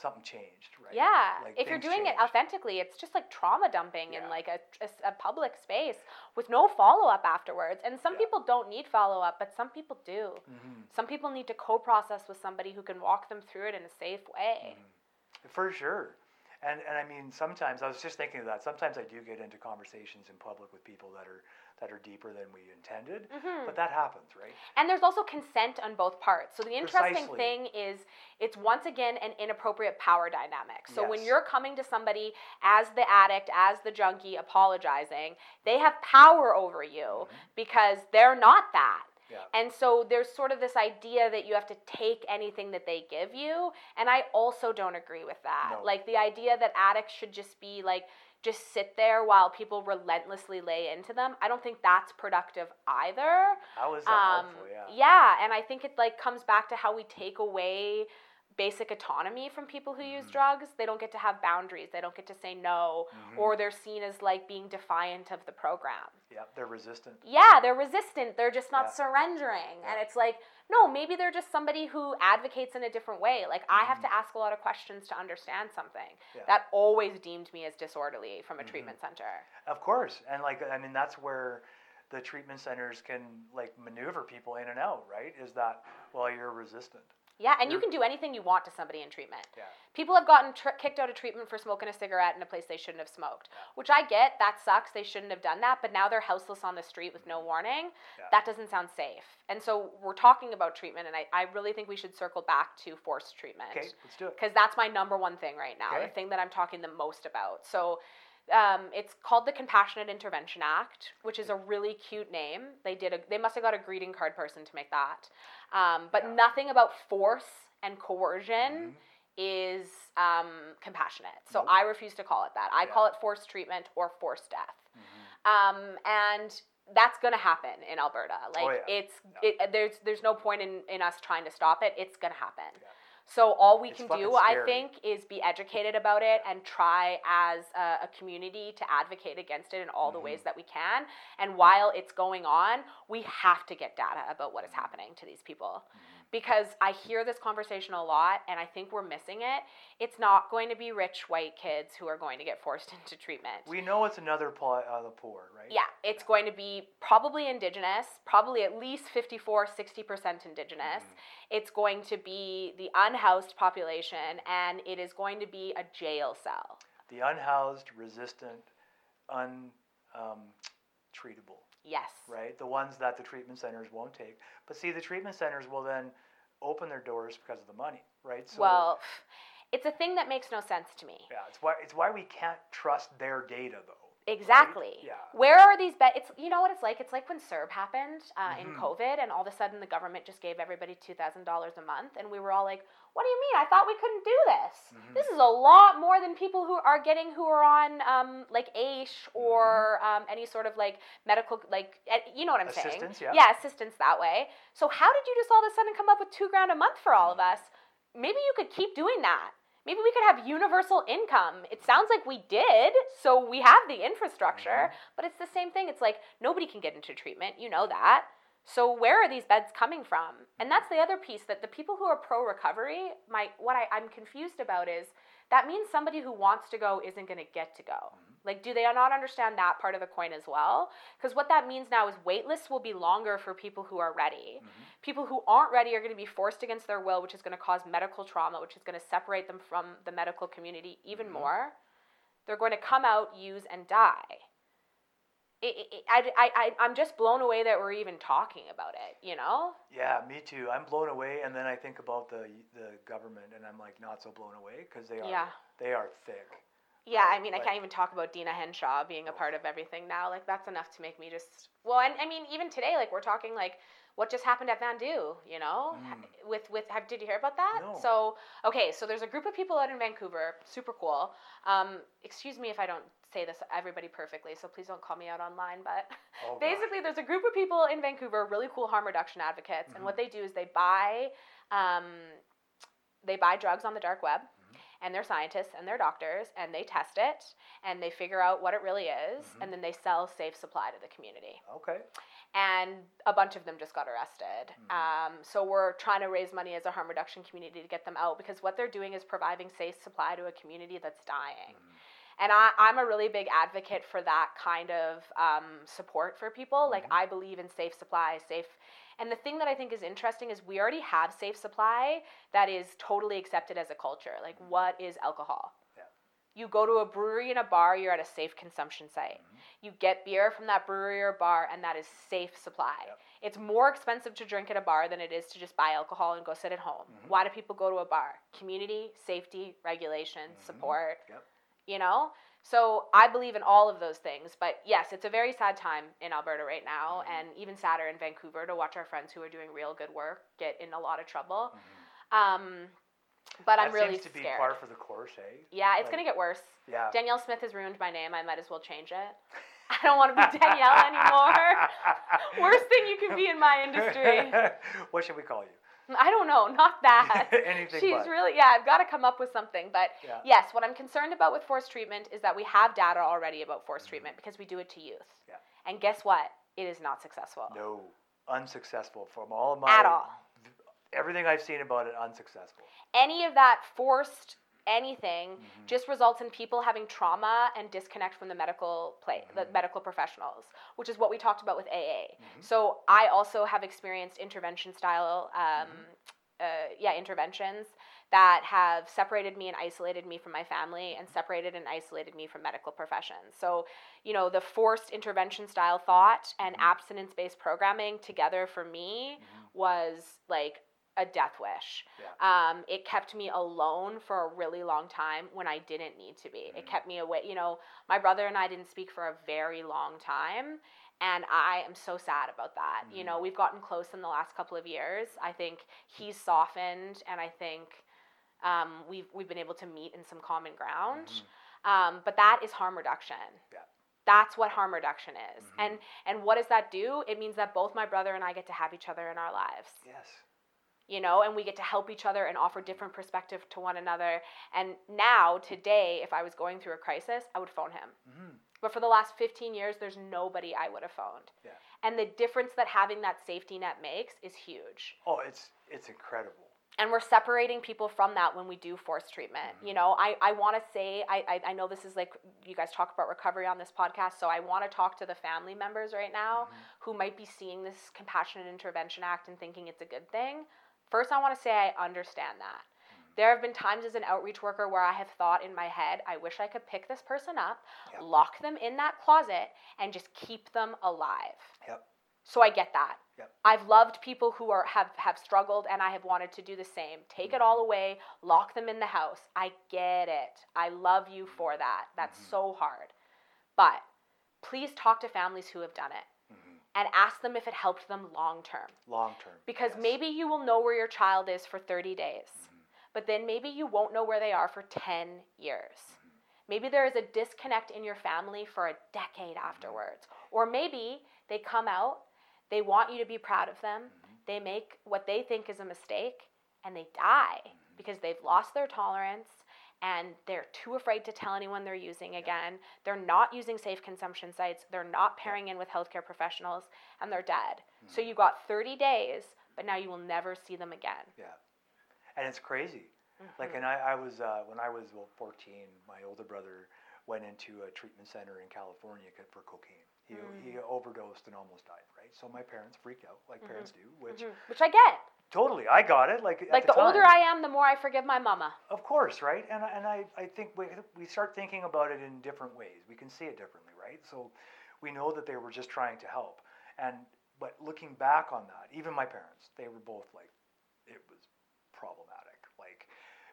something changed right Yeah, Like, if you're doing it authentically, it's just like trauma dumping in like a, a, a public space with no follow up afterwards. And some Yeah. people don't need follow up, but some people do. Mhm. Some people need to co process with somebody who can walk them through it in a safe way. For sure. And and I mean sometimes I was just thinking of that. Sometimes I do get into conversations in public with people that are that are deeper than we intended. Mhm. But that happens, right? And there's also consent on both parts. So the interesting Precisely. thing is it's once again an inappropriate power dynamic. So when you're coming to somebody as the addict, as the junkie apologizing, they have power over you Mm-hmm. because they're not that. Yeah. And so there's sort of this idea that you have to take anything that they give you. And I also don't agree with that. No. Like the idea that addicts should just be like, just sit there while people relentlessly lay into them. I don't think that's productive either. How is that Um, helpful? Yeah. yeah, and I think it like comes back to how we take away basic autonomy from people who use Mhm. drugs. They don't get to have boundaries. They don't get to say no, Mhm. or they're seen as like being defiant of the program. yeah, they're resistant. Yeah, they're resistant. They're just not Yeah. surrendering. Yeah. And it's like, no, maybe they're just somebody who advocates in a different way. Like I have to ask a lot of questions to understand something. Yeah. That always deemed me as disorderly from a Mhm. treatment center. Of course, and like I mean, that's where the treatment centers can like maneuver people in and out, right? Is that well, you're resistant. Yeah, and you You're- can do anything you want to somebody in treatment. Yeah. People have gotten tr- kicked out of treatment for smoking a cigarette in a place they shouldn't have smoked, Yeah. which I get. That sucks. They shouldn't have done that, but now they're houseless on the street with no mm-hmm. warning. Yeah. That doesn't sound safe. And so we're talking about treatment, and I, I really think we should circle back to forced treatment Okay, let's do it. because that's my number one thing right now, okay. the thing that I'm talking the most about. So um, it's called the Compassionate Intervention Act, which is a really cute name. They did a, they must have got a greeting card person to make that, um, but Yeah. nothing about force and coercion Mhm. is um, compassionate. So Nope. I refuse to call it that. I call it forced treatment or forced death. Mhm. Um, and that's going to happen in Alberta. Like Oh, yeah. it's Yeah. it, there's there's no point in in us trying to stop it. It's going to happen. So all we It's can do, I think, is be educated about it and try as a, a community to advocate against it in all the Mhm. ways that we can. And while it's going on, we have to get data about what is happening to these people Mhm. Because I hear this conversation a lot and I think we're missing it. It's not going to be rich white kids who are going to get forced into treatment. We know it's another pl- uh, the poor, right? yeah, it's going to be probably indigenous, probably at least 54, 60% indigenous. Mhm. It's going to be the unhoused population and it is going to be a jail cell. The unhoused, resistant, un um, treatable, Yes. right? The ones that the treatment centers won't take. But see, the treatment centers will then open their doors because of the money, right? So well, it's a thing that makes no sense to me. yeah, it's why it's why we can't trust their data though. Exactly. Yeah. Where are these beds? It's you know what it's like. It's like when CERB happened uh, in Mhm. COVID, and all of a sudden the government just gave everybody two thousand dollars a month, and we were all like, "What do you mean? I thought we couldn't do this. Mhm. This is a lot more than people who are getting who are on um, like AISH or um, any sort of like medical like eh, you know what I'm saying? Assistance, yeah. Yeah, assistance that way. So how did you just all of a sudden come up with two grand a month for all of us? Maybe you could keep doing that. Maybe we could have universal income. It sounds like we did, so we have the infrastructure, mm-hmm. but it's the same thing. It's like nobody can get into treatment, you know that. So where are these beds coming from? And that's the other piece that the people who are pro recovery, my what I, I'm confused about is that means somebody who wants to go isn't gonna get to go. Mm-hmm. Like, do they not understand that part of the coin as well? Because what that means now is wait lists will be longer for people who are ready. Mhm. People who aren't ready are going to be forced against their will, which is going to cause medical trauma, which is going to separate them from the medical community even Mhm. more. They're going to come out, use, and die. It, it, I, I, I, I'm just blown away that we're even talking about it, you know? Yeah, me too. I'm blown away, and then I think about the the government, and I'm like not so blown away because they are Yeah. they are thick. Yeah, I mean, I can't even talk about Deena Hinshaw being a part of everything now. Like, that's enough to make me just. Well, and I mean, even today, like, we're talking, like, what just happened at VANDU, you know? Mm. With, with, have, did you hear about that? No. So, okay, so there's a group of people out in Vancouver, super cool. Um, excuse me if I don't say this, everybody perfectly, so please don't call me out online, but Oh, basically there's a group of people in Vancouver, really cool harm reduction advocates, and Mm-hmm. what they do is they buy, um, they buy drugs on the dark web. And they're scientists and they're doctors, and they test it, and they figure out what it really is, Mhm. and then they sell safe supply to the community. Okay. And a bunch of them just got arrested. Mhm. Um, so we're trying to raise money as a harm reduction community to get them out because what they're doing is providing safe supply to a community that's dying. Mhm. And I, I'm a really big advocate for that kind of um, support for people. Like, Mhm. I believe in safe supply, safe. And the thing that I think is interesting is we already have safe supply that is totally accepted as a culture. Like, Mhm. what is alcohol? Yeah. You go to a brewery and a bar, you're at a safe consumption site. Mhm. You get beer from that brewery or bar, and that is safe supply. Yep. It's more expensive to drink at a bar than it is to just buy alcohol and go sit at home. Mhm. Why do people go to a bar? Community, safety, regulation, Mhm. support Yep. you know So I believe in all of those things. But yes, it's a very sad time in Alberta right now, Mhm. and even sadder in Vancouver to watch our friends who are doing real good work get in a lot of trouble. Mhm. Um, but I'm that really seems to be scared. par for the course, eh? yeah, it's like- gonna get worse. Yeah. Danielle Smith has ruined my name. I might as well change it. I don't want to be Danielle anymore. Worst thing you can be in my industry. what should we call you? I don't know, not that. Anything She's but. really yeah. I've got to come up with something. But Yeah. yes, what I'm concerned about with forced treatment is that we have data already about forced treatment because we do it to youth. Mm-hmm. Yeah. And guess what? It is not successful No, unsuccessful from all of my at all. everything I've seen about it. Unsuccessful. Any of that forced anything Mhm. just results in people having trauma and disconnect from the medical play, the Mhm. medical professionals, which is what we talked about with AA. Mhm. So I also have experienced intervention style, um, Mm-hmm. uh, yeah, interventions that have separated me and isolated me from my family and separated and isolated me from medical professions. So, you know, the forced intervention style thought and Mhm. abstinence based programming together for me was like a death wish. Yeah. Um, it kept me alone for a really long time when I didn't need to be. It Mhm. kept me away. You know, my brother and I didn't speak for a very long time. And I am so sad about that. You know, Mhm. we've gotten close in the last couple of years. I think he's softened, and I think um, we've we've been able to meet in some common ground. Mhm. Um, but that is harm reduction. Yeah. That's what harm reduction is. Mhm. And and what does that do? It means that both my brother and I get to have each other in our lives Yes. You know, and we get to help each other and offer different perspective to one another. And now, today, if I was going through a crisis, I would phone him. Mhm. But for the last 15 years, there's nobody I would have phoned. Yeah. And the difference that having that safety net makes is huge. Oh, it's it's incredible. And we're separating people from that when we do forced treatment. Mhm. You know, I, I want to say, I, I, I know this is like, you guys talk about recovery on this podcast, so I want to talk to the family members right now Mhm. who might be seeing this Compassionate Intervention Act and thinking it's a good thing. First, I want to say I understand that. Mm. There have been times as an outreach worker where I have thought in my head, I wish I could pick this person up, Yep. lock them in that closet, and just keep them alive. Yep. So I get that. Yep. I've loved people who are have have struggled and I have wanted to do the same. Take it mm-hmm. all away, lock them in the house. I get it. I love you mm-hmm. for that. That's Mhm. so hard. But please talk to families who have done it. And ask them if it helped them long term. Long term. Because yes. maybe you will know where your child is for 30 days, Mhm. but then maybe you won't know where they are for 10 years. Mhm. Maybe there is a disconnect in your family for a decade afterwards. Or maybe they come out, they want you to be proud of them, Mhm. they make what they think is a mistake, and they die Mhm. because they've lost their tolerance and they're too afraid to tell anyone they're using again. They're not using safe consumption sites, they're not pairing in with healthcare professionals, and they're dead. So Mhm. you got 30 days, but now you will never see them again. Yeah. And it's crazy. Like, Mhm. and I, I was, uh, when I was well, 14, my older brother went into a treatment center in California for cocaine. He, he Mm. overdosed and almost died, right? So my parents freaked out, like parents do, which Mhm. Which I get. Totally, I got it. Like, Like the, the, older. I am, the more I forgive my mama. Of course, right? And, I- and I, I think we, we start thinking about it in different ways. We can see it differently, right? So we know that they were just trying to help. And but looking back on that, even my parents, they were both like, it was problematic. Like,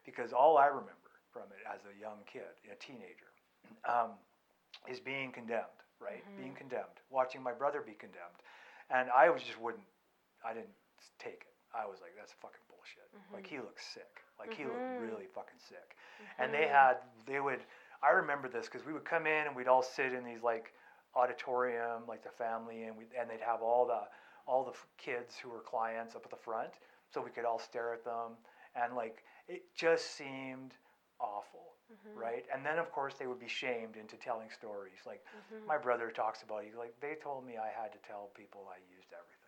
because all I remember from it as a young kid, a teenager, um, is being condemned, right? Mhm. Being condemned, watching my brother be condemned. And I was just wouldn't, I didn't take it. I was like, that's fucking bullshit. Like, he looks sick. Like, he Mhm. looked really fucking sick. And they Mhm. had, they would, I remember this because we would come in and we'd all sit in these like auditorium, like the family, and we and they'd have all the all the f- kids who were clients up at the front, so we could all stare at them, and like it just seemed awful, Mhm. right? And then of course they would be shamed into telling stories. Like Mhm. my brother talks about, he's like they told me I had to tell people I used everything.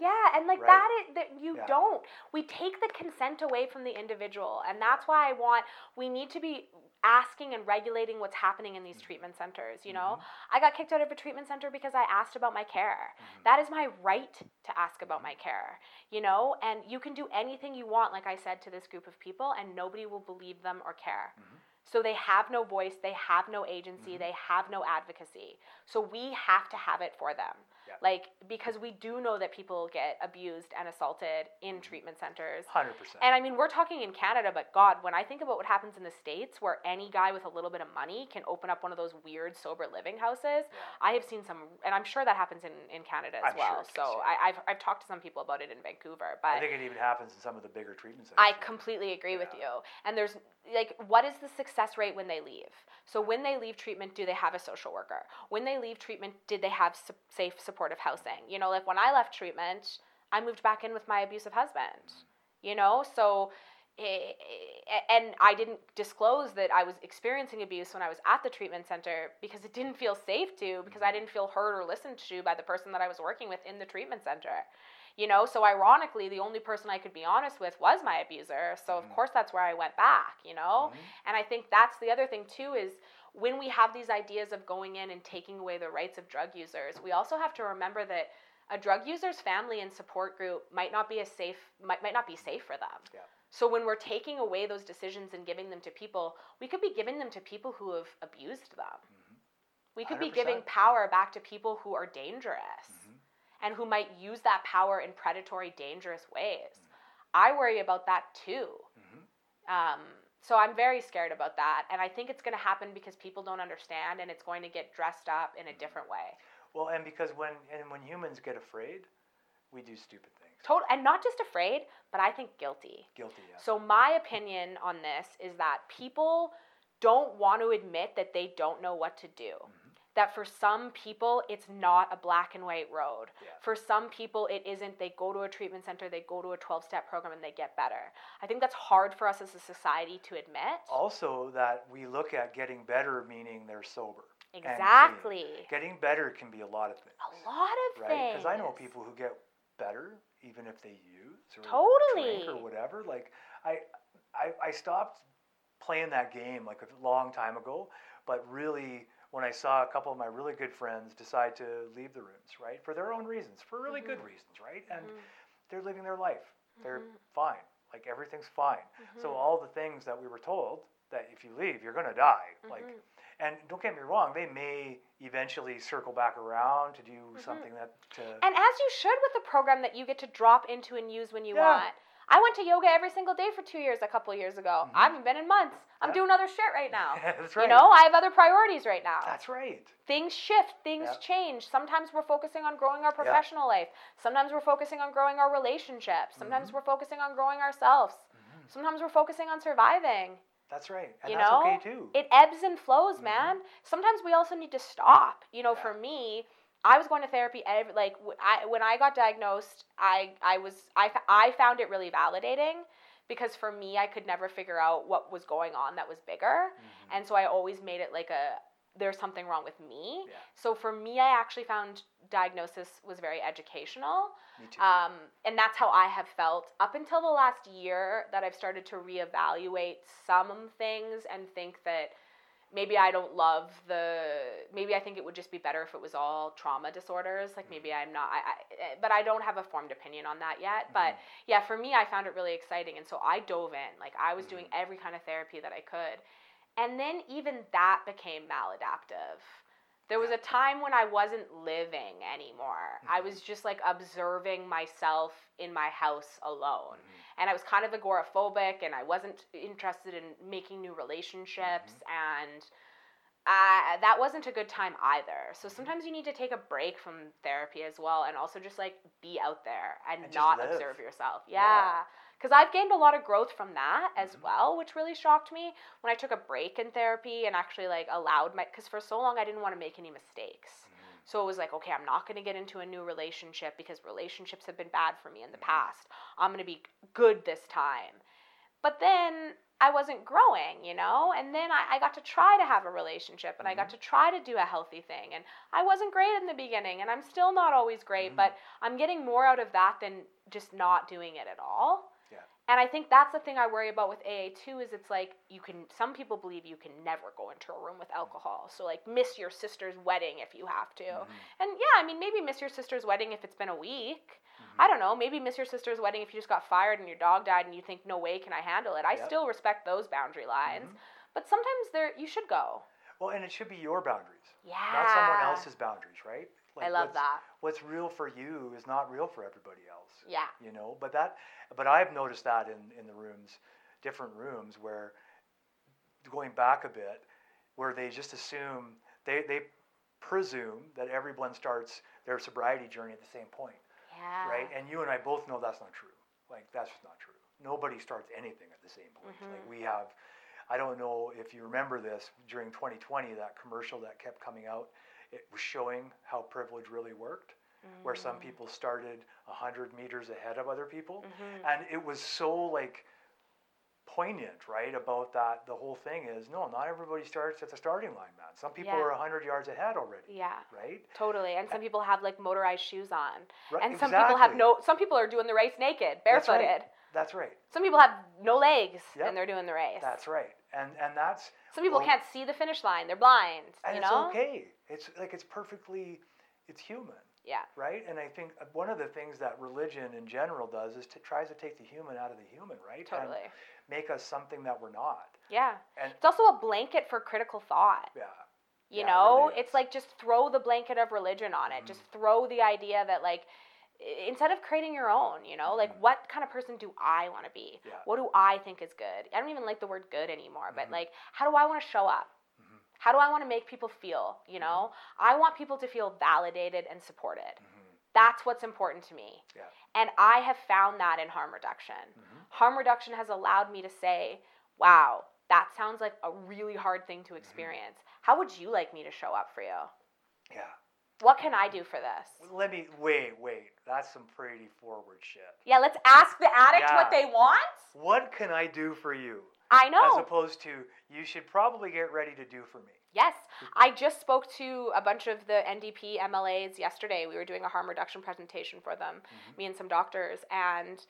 Yeah, and like Right? that is that you Yeah. don't. We take the consent away from the individual, and that's why I want we need to be asking and regulating what's happening in these Mhm. treatment centers, you know? Mm-hmm. I got kicked out of a treatment center because I asked about my care. Mhm. That is my right to ask about my care, you know? And you can do anything you want like I said to this group of people and nobody will believe them or care. Mhm. So they have no voice, they have no agency, Mm-hmm. they have no advocacy. So we have to have it for them. Yeah. Like because we do know that people get abused and assaulted in Mm-hmm. treatment centers. Hundred percent. And I mean, we're talking in Canada, but God, when I think about what happens in the States where any guy with a little bit of money can open up one of those weird sober living houses, I have seen some, and I'm sure that happens in, in Canada as I'm well. does, so yeah. I, I've, I've talked to some people about it in Vancouver, but I think it even happens in some of the bigger treatment centers. I completely agree with you. And there's like, what is the success rate when they leave? So when they leave treatment, do they have a social worker? When they leave treatment, did they have su- safe, supportive housing? You know, like when I left treatment, I moved back in with my abusive husband. You know, so. eh, eh, And I didn't disclose that I was experiencing abuse when I was at the treatment center because it didn't feel safe to, because I didn't feel heard or listened to by the person that I was working with in the treatment center you know? So ironically the only person i could be honest with was my abuser. So of course that's where i went back you know? And i think that's the other thing too is when we have these ideas of going in and taking away the rights of drug users we also have to remember that a drug user's family and support group might not be a safe might, might not be safe for them. Yeah. so when we're taking away those decisions and giving them to people we could be giving them to people who have abused them. We could be giving power back to people who are dangerous and who might use that power in predatory, dangerous ways. I worry about that too. Mm-hmm. Um, so I'm very scared about that. And I think it's going to happen because people don't understand and it's going to get dressed up in a mm-hmm. different way. Well, and because when and when humans get afraid, we do stupid things. Total, and not just afraid, but I think guilty. Guilty. Yeah. So my opinion on this is that people don't want to admit that they don't know what to do. Mm-hmm. That for some people it's not a black and white road. Yeah. For some people it isn't they go to a treatment center, they go to a 12-step program and they get better. I think that's hard for us as a society to admit. also, that we look at getting better, meaning they're sober. Exactly. Getting better can be a lot of things. A lot of right? things. Because I know people who get better even if they use or Totally. drink or whatever. Like I, I, I stopped playing that game like a long time ago, but really when I saw a couple of my really good friends decide to leave the rooms, right, for their own reasons, for really good mm-hmm. reasons, right, and mm-hmm. they're living their life, they're mm-hmm. fine, like everything's fine. So all the things that we were told that if you leave you're gonna die, like. And don't get me wrong, they may eventually circle back around to do something that to And as you should with a program that you get to drop into and use when you Yeah. want. I went to yoga every single day for two years a couple years ago. I haven't been in months. I'm doing other shit right now. That's right. You know, I have other priorities right now. That's right. things shift, things change. Sometimes we're focusing on growing our professional life. Sometimes we're focusing on growing our relationships. Sometimes Mm-hmm. we're focusing on growing ourselves. Sometimes we're focusing on surviving. That's right. And you that's know, okay too. it ebbs and flows, Mm-hmm. man. Sometimes we also need to stop. You know, Yeah. for me, I was going to therapy every like I, when I got diagnosed, I I was I I found it really validating because for me, I could never figure out what was going on that was bigger, Mm-hmm. and so I always made it like a there's something wrong with me. Yeah. So for me, I actually found diagnosis was very educational. Me too. Um, and that's how I have felt up until the last year that I've started to reevaluate some things and think that maybe I don't love the maybe I think it would just be better if it was all trauma disorders like maybe I'm not I, I eh, but I don't have a formed opinion on that yet. Mm-hmm. But yeah for me I found it really exciting and so I dove in. Like I was doing mm-hmm. every kind of therapy that I could. And then even that became maladaptive there was a time when I wasn't living anymore. I mm-hmm. was just like observing myself in my house alone. Mm-hmm. And I was kind of agoraphobic and I wasn't interested in making new relationships mm-hmm. and uh, that wasn't a good time either. So sometimes you need to take a break from therapy as well and also just like be out there and, And not live. observe yourself. Yeah. Yeah. Because I've gained a lot of growth from that as mm-hmm. well, which really shocked me when I took a break in therapy and actually like allowed my, because for so long I didn't want to make any mistakes. Mm-hmm. So it was like, okay, I'm not going to get into a new relationship because relationships have been bad for me in the mm-hmm. past. I'm going to be good this time. But then I wasn't growing, you know? And then I, I got to try to have a relationship and I got to try to do a healthy thing. And I wasn't great in the beginning and I'm still not always great, but I'm getting more out of that than just not doing it at all. And I think that's the thing I worry about with AA too is it's like you can some people believe you can never go into a room with alcohol. So like miss your sister's wedding if you have to. Mm-hmm. And yeah, I mean maybe miss your sister's wedding if it's been a week. I don't know, maybe miss your sister's wedding if you just got fired and your dog died and you think no way can I handle it. I Yep. still respect those boundary lines. But sometimes there you should go. Well, and it should be your boundaries, Yeah. not someone else's boundaries, right? I love what's, that. What's real for you is not real for everybody else. Yeah. You know, but that, but I've noticed that in in the rooms, different rooms where, going back a bit, where they just assume they they presume that everyone starts their sobriety journey at the same point, Yeah. right? And you and I both know that's not true. Like that's just not true. Nobody starts anything at the same point. Like Mhm. we have, I don't know if you remember this during 2020, that commercial that kept coming out, it was showing how privilege really worked, where some Mm. people started 100 meters ahead of other people. Mhm. And it was so like poignant, right? About that, the whole thing is no, not everybody starts at the starting line, man. Some people Yeah. are 100 yards ahead already, Yeah. right? Totally. And some people have like motorized shoes on. Right, And some people have no some people are doing the race naked, That's right. barefooted. That's right. Some people have no legs Yep. and they're doing the race. That's right. And and that's some people well, can't see the finish line. They're blind, and you it's know? okay. It's like it's perfectly, it's human. Yeah. right? And I think uh, one of the things that religion in general does is to tries to take the human out of the human, right? Totally. And make us something that we're not. Yeah. And It's also a blanket for critical thought. yeah, You Yeah, it know, really it's like just throw the blanket of religion on it. Mhm. Just throw the idea that like instead of creating your own, you know, like Mhm. what kind of person do I want to be? Yeah. What do I think is good? I don't even like the word good anymore, but Mhm. like how do I want to show up? How do I want to make people feel, you know? I want people to feel validated and supported. hmm That's what's important to me. Yeah. And I have found that in harm reduction. hmm Harm reduction has allowed me to say, wow, that sounds like a really hard thing Mm-hmm. to experience. How would you like me to show up for you? yeah. What can I do for this? Let me wait, wait. That's some pretty forward shit. Yeah, let's ask the addict Yeah. what they want. What can I do for you? I know. As opposed to you should probably get ready to do for me. Yes. I just spoke to a bunch of the NDP MLAs yesterday. We were doing a harm reduction presentation for them, Mhm. me and some doctors, and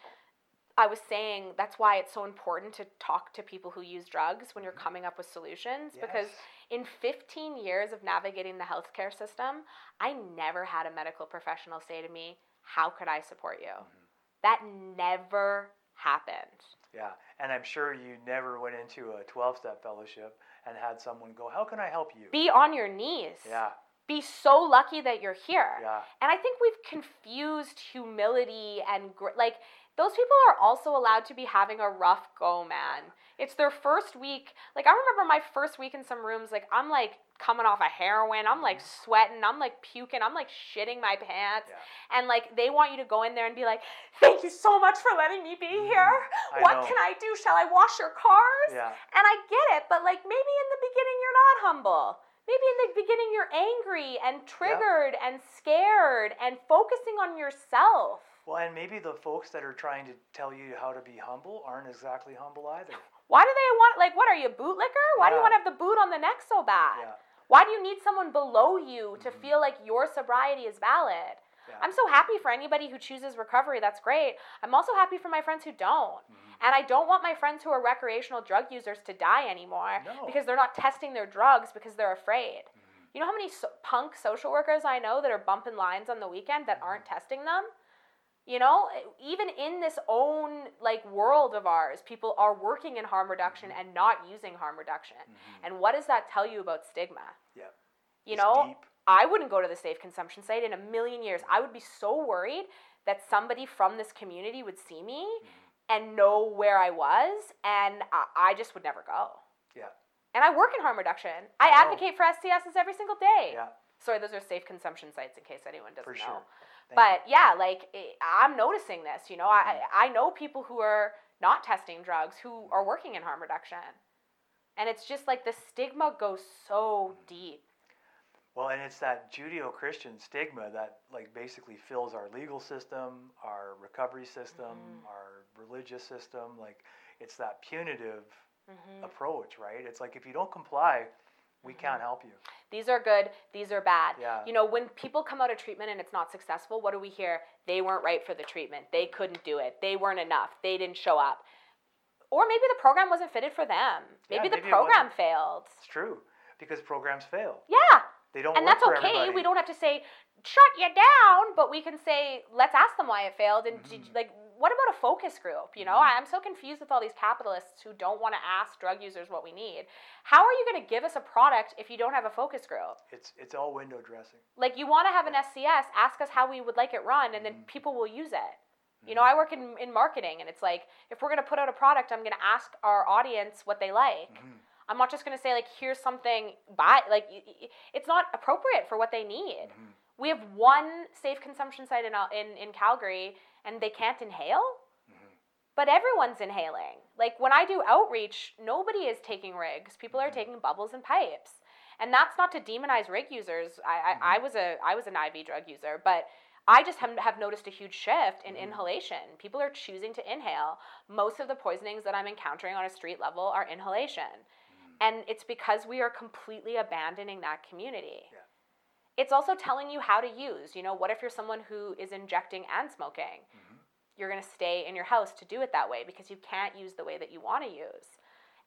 I was saying that's why it's so important to talk to people who use drugs when you're Mhm. coming up with solutions because in 15 years of navigating the healthcare system, I never had a medical professional say to me, How could I support you? Mhm. That never happened. Yeah, and I'm sure you never went into a 12-step fellowship and had someone go, "How can I help you?" Be on your knees. yeah, Be so lucky that you're here. yeah, And I think we've confused humility and gr- like those people are also allowed to be having a rough go, man. It's their first week. Like I remember my first week in some rooms like I'm like coming off a heroin. I'm like mm-hmm. sweating. I'm like puking. I'm like shitting my pants. yeah. And like they want you to go in there and be like, "Thank you so much for letting me be mm-hmm. here. I what know. can I do? Shall I wash your cars?" Yeah, And I get it, but like maybe in the beginning you're not humble. Maybe in the beginning you're angry and triggered and scared and focusing on yourself. well, and maybe the folks that are trying to tell you how to be humble aren't exactly humble either. Why do they want like what are you bootlicker? Why do you want to have the boot on the neck so bad? Yeah, Why do you need someone below you to Mhm. feel like your sobriety is valid? yeah. I'm so happy for anybody who chooses recovery. That's great. I'm also happy for my friends who don't. Mhm. And I don't want my friends who are recreational drug users to die anymore No. because they're not testing their drugs because they're afraid. Mhm. You know how many so- punk social workers I know that are bumping lines on the weekend that aren't testing them? You know, even in this own like world of ours, people are working in harm reduction and not using harm reduction. Mhm. And what does that tell you about stigma? Yeah. You It's know, deep. I wouldn't go to the safe consumption site in a million years. I would be so worried that somebody from this community would see me Mhm. and know where I was, and I, I just would never go. Yeah. And I work in harm reduction. I advocate for SCS's every single day. Yeah, Sorry, those are safe consumption sites in case anyone doesn't for know. Thank But you. yeah, like eh, I'm noticing this. You know, I Mhm. I know people who are not testing drugs who are working in harm reduction, and it's just like the stigma goes so deep. Well, and it's that Judeo-Christian stigma that like basically fills our legal system, our recovery system, Mhm. our religious system. Like it's that punitive Mhm. approach, right? It's like if you don't comply, we can't help you. These are good. These are bad. Yeah. You know, when people come out of treatment and it's not successful, what do we hear? They weren't right for the treatment. They couldn't do it. They weren't enough. They didn't show up. Or maybe the program wasn't fitted for them. Yeah, Maybe the maybe it program failed. It's true because programs fail. Yeah. They don't and that's okay. everybody. We don't have to say shut you down, but we can say let's ask them why it failed and did- Mhm. like what about a focus group? You know, Mhm. I'm so confused with all these capitalists who don't want to ask drug users what we need. How are you going to give us a product if you don't have a focus group? It's it's all window dressing. Like, you want to have an SCS, ask us how we would like it run, and then Mhm. people will use it. You know, I work in, in marketing, and it's like, if we're going to put out a product, I'm going to ask our audience what they like. Mhm. I'm not just going to say, like, here's something, buy, like, it's not appropriate for what they need. Mhm. We have one safe consumption site in, in, in Calgary, and they can't inhale, Mhm. but everyone's inhaling. Like, when I do outreach, nobody is taking rigs. People are Mhm. taking bubbles and pipes. And that's not to demonize rig users. I, I, Mhm. I was a I was an IV drug user, but I just have, have noticed a huge shift in Mhm. inhalation. People are choosing to inhale. Most of the poisonings that I'm encountering on a street level are inhalation. Mhm. And it's because we are completely abandoning that community. Yeah. It's also telling you how to use. You know, what if you're someone who is injecting and smoking? Mhm. You're going to stay in your house to do it that way because you can't use the way that you want to use.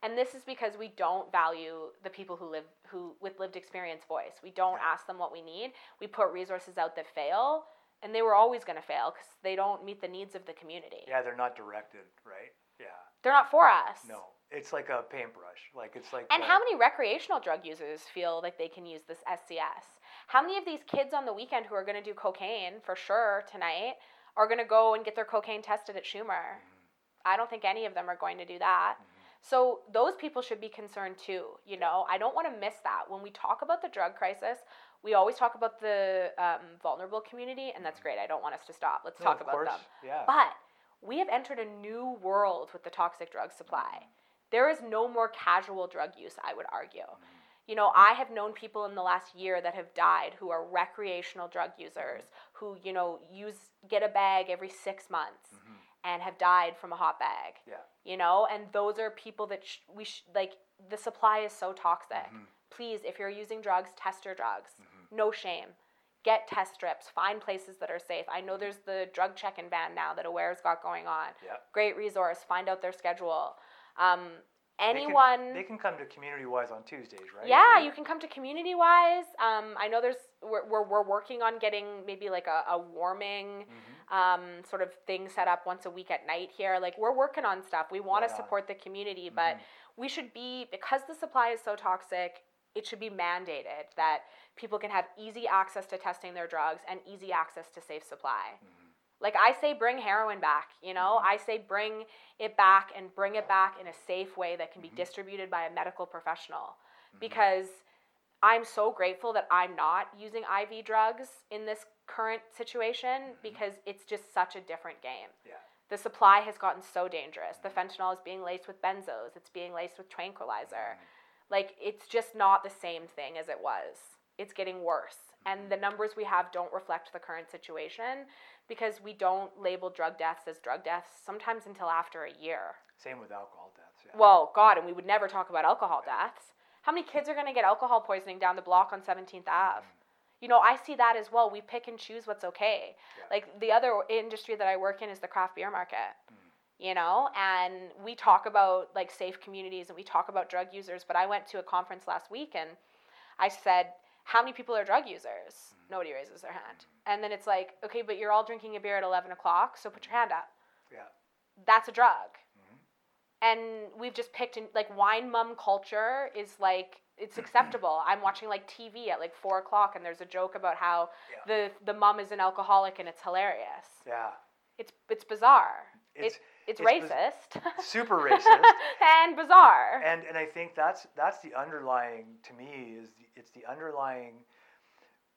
And this is because we don't value the people who live who with lived experience voice. We don't Yeah. ask them what we need. We put resources out that fail, and they were always going to fail because they don't meet the needs of the community. Yeah, they're not directed, right? Yeah. They're not for us. No, it's like a paintbrush. Like it's like. And uh, how many recreational drug users feel like they can use this SCS? How many of these kids on the weekend who are going to do cocaine for sure tonight are going to go and get their cocaine tested at Chumir? Mhm. I don't think any of them are going to do that. Mhm. So those people should be concerned too. You know, I don't want to miss that. When we talk about the drug crisis, we always talk about the um, vulnerable community, and that's great. I don't want us to stop. Let's No, talk about course, them. Yeah. But we have entered a new world with the toxic drug supply. There is no more casual drug use, I would argue. You know, I have known people in the last year that have died who are recreational drug users who, you know, use get a bag every 6 months Mhm. and have died from a hot bag. Yeah. You know, and those are people that sh- we sh- like the supply is so toxic. Mhm. Please, if you're using drugs, test your drugs. Mhm. No shame. Get test strips. Find places that are safe. I know there's the drug check-in van now that Aware's got going on. Yeah. Great resource. Find out their schedule. Um, They can- anyone. They can come to community wise on Tuesdays, right? Yeah, you can come to community wise. Um, I know there's we're, we're, we're working on getting maybe like a, a warming Mhm. um, sort of thing set up once a week at night here. Like we're working on stuff. We want to Yeah. support the community, but Mhm. we should be because the supply is so toxic. It should be mandated that people can have easy access to testing their drugs and easy access to safe supply. Mhm. Like I say, bring heroin back. You know, Mhm. I say bring it back and bring it back in a safe way that can be Mhm. distributed by a medical professional. Mhm. Because I'm so grateful that I'm not using IV drugs in this current situation Mhm. because it's just such a different game. Yeah. The supply has gotten so dangerous. The fentanyl is being laced with benzos. It's being laced with tranquilizer. Mhm. Like it's just not the same thing as it was. It's getting worse. And the numbers we have don't reflect the current situation because we don't label drug deaths as drug deaths sometimes until after a year. Same with alcohol deaths. Yeah. Well, God, and we would never talk about alcohol deaths. How many kids are going to get alcohol poisoning down the block on 17th Ave? You know, I see that as well. We pick and choose what's okay. Yeah. Like the other industry that I work in is the craft beer market. Mhm. You know, and we talk about like safe communities and we talk about drug users, but I went to a conference last week and I said, "How many people are drug users?" Nobody raises their hand. And then it's like, "Okay, but you're all drinking a beer at 11 o'clock, so put your hand up." Yeah. That's a drug Mhm. and we've just picked in, like wine mum culture is like it's acceptable. I'm watching like TV at like four o'clock, and there's a joke about how Yeah. the the mum is an alcoholic, and it's hilarious. Yeah. It's it's bizarre. It's It's it's biz- racist. super racist. and bizarre. and and I think that's that's the underlying to me is the, it's the underlying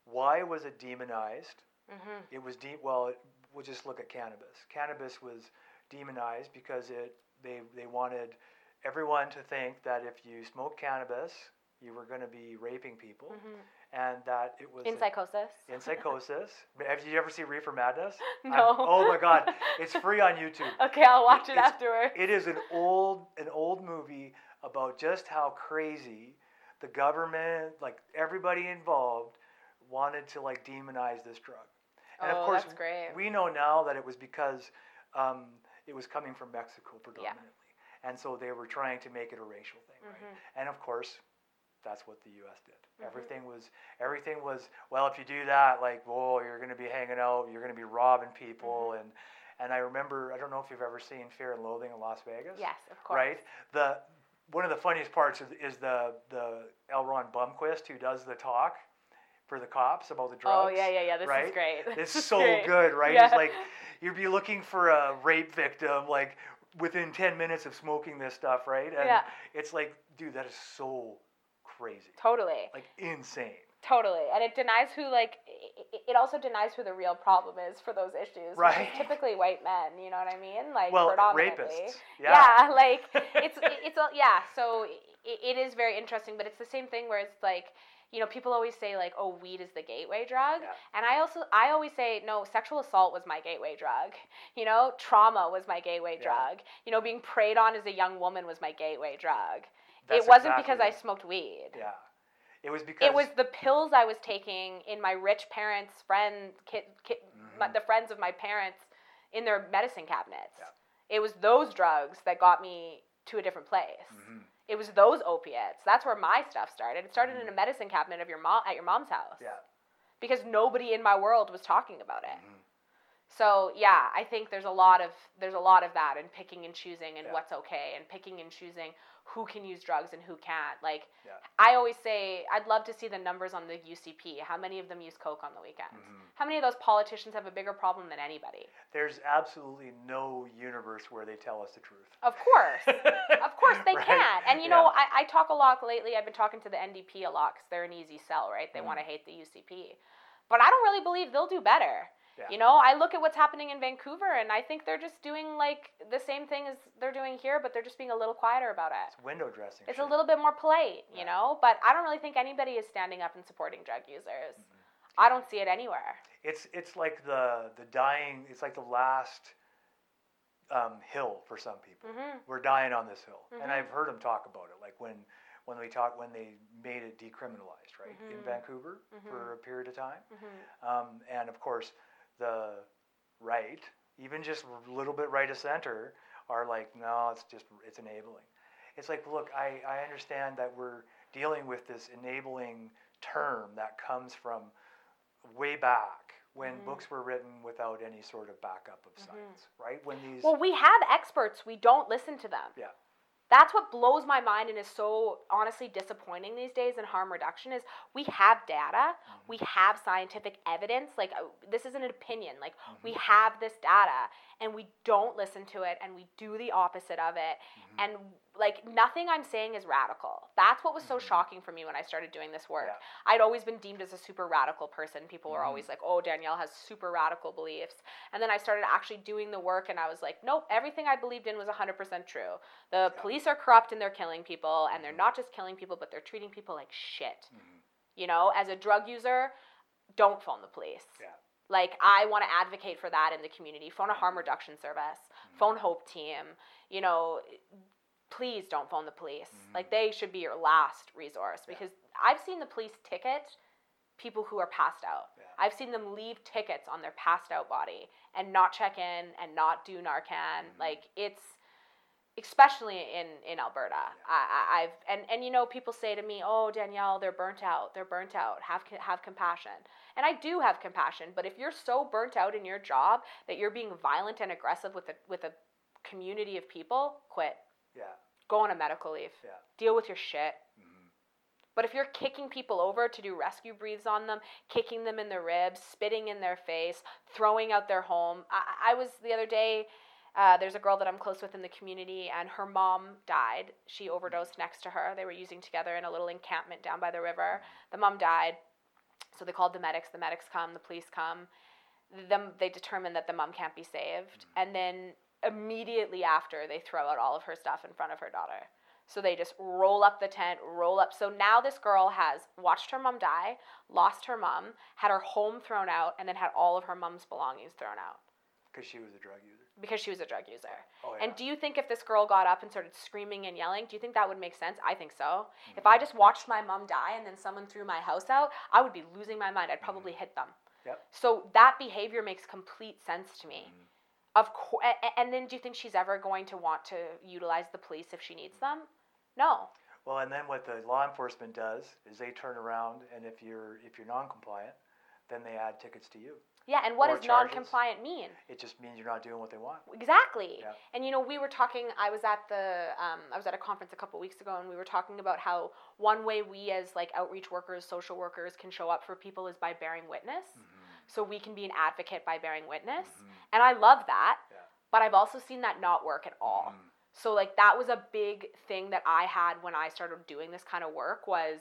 why was it demonized? hmm It was deep. well. It, we'll just look at cannabis. Cannabis was demonized because it they they wanted everyone to think that if you smoke cannabis, you were going to be raping people, hmm and that it was In psychosis. in psychosis. Have you ever seen Reefer Madness? I'm- No. oh my God, it's free on YouTube. Okay, I'll watch it It's- afterwards. It is an old an old movie about just how crazy the government, like everybody involved, wanted to like demonize this drug. And oh, of course, that's great. we know now that it was because um, it was coming from Mexico predominantly, and so they were trying to make it a racial thing, right? Mhm. And of course, that's what the U.S. did. Mhm. Everything was everything was well. If you do that, like, whoa, you're going to be hanging out, you're going to be robbing people, Mm-hmm. and And I remember, I don't know if you've ever seen Fear and Loathing in Las Vegas. Yes, of course. Right. The one of the funniest parts is, is the the L. Ron Bumquist who does the talk for the cops about the drugs. Oh yeah, yeah, yeah. This right? is great. It's so great. good, right? Yeah. It's like you'd be looking for a rape victim, like within ten minutes of smoking this stuff, right? And Yeah. it's like, dude, that is so crazy, Totally. like insane. Totally, and it denies who like it, also denies who the real problem is for those issues, Right. is typically white men. You know what I mean? Like Well, predominantly. rapists. Yeah. like it's it's a- yeah. So it, it is very interesting, but it's the same thing where it's like you know people always say like oh weed is the gateway drug, Yeah. and I also I always say no sexual assault was my gateway drug. You know trauma was my gateway Yeah. drug. You know being preyed on as a young woman was my gateway drug. That's it wasn't exactly because I smoked weed. Yeah. It was because It was the pills I was taking in my rich parents' friend, kid, kid, my, Mhm. the friends of my parents, in their medicine cabinets. Yeah. It was those drugs that got me to a different place. Mhm. It was those opiates. That's where my stuff started. It started in Mhm. a medicine cabinet of your mom at your mom's house. Yeah. Because nobody in my world was talking about it. Mhm. So yeah, I think there's a lot of there's a lot of that and picking and choosing and Yeah. what's okay and picking and choosing who can use drugs and who can't. Like Yeah. I always say I'd love to see the numbers on the UCP. How many of them use coke on the weekends? Mhm. How many of those politicians have a bigger problem than anybody? There's absolutely no universe where they tell us the truth. Of course. Of course they Right? can. And you know, I, I talk a lot lately. I've been talking to the NDP a lot because they're an easy sell, right? They Mhm. want to hate the UCP. But I don't really believe they'll do better. Yeah. You know, I look at what's happening in Vancouver and I think they're just doing like the same thing as they're doing here, but they're just being a little quieter about it. It's window dressing. It's a little bit more polite, you Yeah. know? But I don't really think anybody is standing up and supporting drug users. Mm-hmm. I don't see it anywhere. It's it's like the the dying. It's like the last um, hill for some people. hmm We're dying on this hill, and Mhm. I've heard them talk about it. Like when when we talk when they made it decriminalized, right, in Mhm. Vancouver for Mhm. a period of time. hmm Um, and of course, the right, even just a little bit right of center, are like, no, it's just it's enabling. It's like, look, I, I understand that we're dealing with this enabling term that comes from way back when Mhm. books were written without any sort of backup of science, right? When these, Well, we have experts. We don't listen to them. Yeah. That's what blows my mind and is so honestly disappointing these days in harm reduction is we have data, Mm-hmm. we have scientific evidence. Like uh, this isn't an opinion. Like we Mm-hmm. have this data and we don't listen to it and we do the opposite of it. Mm-hmm. And like nothing I'm saying is radical. That's what was so shocking for me when I started doing this work. Mm-hmm. Yeah. I'd always been deemed as a super radical person. People were always like, "Oh, Danielle has super radical beliefs." And then I started actually doing the work and I was like, "Nope, everything I believed in was 100% true. The Yeah. police are corrupt and they're killing people and they're Mhm. not just killing people, but they're treating people like shit." Mhm. You know, as a drug user, don't phone the police. Yeah. Like I want to advocate for that in the community. Phone a harm Mhm. reduction service. Mhm. Phone Hope Team. You know, please don't phone the police. Mhm. Like they should be your last resource Yeah. because I've seen the police ticket people who are passed out. Yeah. I've seen them leave tickets on their passed out body and not check in and not do Narcan. Mhm. Like it's especially in in Alberta. I, I, I've and and you know people say to me, "Oh, Danielle, they're burnt out. They're burnt out. Have have compassion." And I do have compassion, but if you're so burnt out in your job that you're being violent and aggressive with a with a community of people, quit. Yeah. Go on a medical leave. Yeah. Deal with your shit. Mhm. But if you're kicking people over to do rescue breathes on them, kicking them in the ribs, spitting in their face, throwing out their home, I, I was the other day. Uh, there's a girl that I'm close with in the community, and her mom died. She overdosed next to her. They were using together in a little encampment down by the river. The mom died, so they called the medics. The medics come, the police come. Them they determine that the mom can't be saved, and then immediately after they throw out all of her stuff in front of her daughter. So they just roll up the tent, roll up. So now this girl has watched her mom die, lost her mom, had her home thrown out, and then had all of her mom's belongings thrown out Because she was a drug user. Because she was a drug user. Oh yeah. And do you think if this girl got up and started screaming and yelling, do you think that would make sense? I think so. If I just watched my mom die and then someone threw my house out, I would be losing my mind. I'd probably hit them. Yep. So that behavior makes complete sense to me. Mhm. Of course, and then do you think she's ever going to want to utilize the police if she needs them? No. Well, and then what the law enforcement does is they turn around, and if you're if you're non-compliant, then they add tickets to you. Yeah, and what does charges. non-compliant mean? It just means you're not doing what they want. Exactly. Yeah. And you know, we were talking. I was at the um, I was at a conference a couple weeks ago, and we were talking about how one way we as like outreach workers, social workers, can show up for people is by bearing witness. So we can be an advocate by bearing witness, and I love that. Yeah. But I've also seen that not work at all. Mhm. So like that was a big thing that I had when I started doing this kind of work was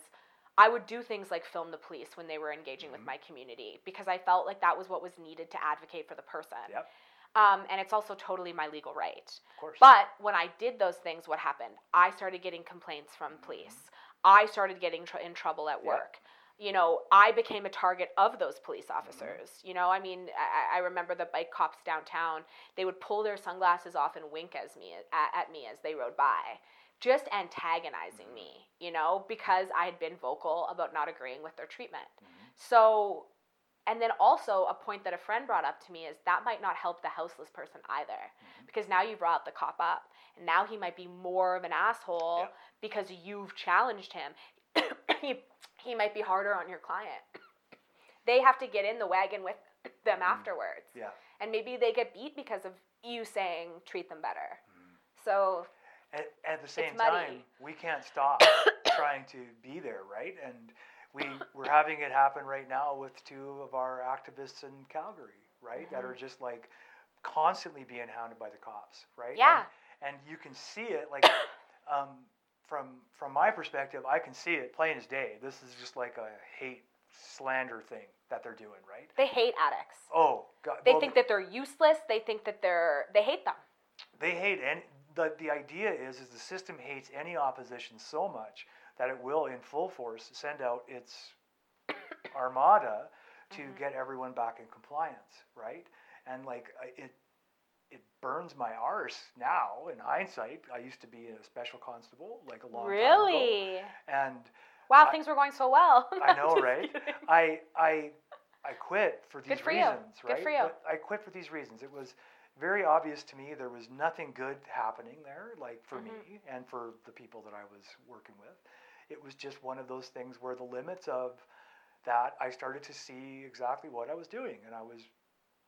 I would do things like film the police when they were engaging with Mhm. my community because I felt like that was what was needed to advocate for the person. Yep, Um, and it's also totally my legal right. of course. But when I did those things, what happened? I started getting complaints from police. I started getting tr- in trouble at Mm-hmm. Work. You know, I became a target of those police Mm-hmm. officers. You know, I mean, I, I remember the bike cops downtown. They would pull their sunglasses off and wink as me at, at me as they rode by, just antagonizing Mm-hmm. me. You know, because I had been vocal about not agreeing with their treatment. Mhm. So, and then also a point that a friend brought up to me is that might not help the houseless person either, Mm-hmm. because now you brought the cop up, and now he might be more of an asshole Yeah. because you've challenged him. he he might be harder on your client. They have to get in the wagon with them Mhm. afterwards, Yeah. and maybe they get beat because of you saying treat them better. Mhm. So At, at the same time, we can't stop trying to be there, right? And we we're having it happen right now with two of our activists in Calgary, right? That Mhm. are just like constantly being hounded by the cops, right? Yeah. And, and you can see it like um, from from my perspective, I can see it plain as day. This is just like a hate slander thing that they're doing, right? they hate addicts. Oh, God. They well, think that they're useless. They think that they're they hate them. they hate any the, the idea is is the system hates any opposition so much that it will in full force send out its armada to Mhm. get everyone back in compliance right and like it it burns my arse now in hindsight i used to be a special constable like a long time ago Really? and Wow, I- things were going so well. I know, right? kidding. I I I quit for these Good for you. reasons, Good right? for you. But I quit for these reasons. It was very obvious to me there was nothing good happening there, like for Mhm. me and for the people that I was working with. It was just one of those things where the limits of that I started to see exactly what I was doing, and I was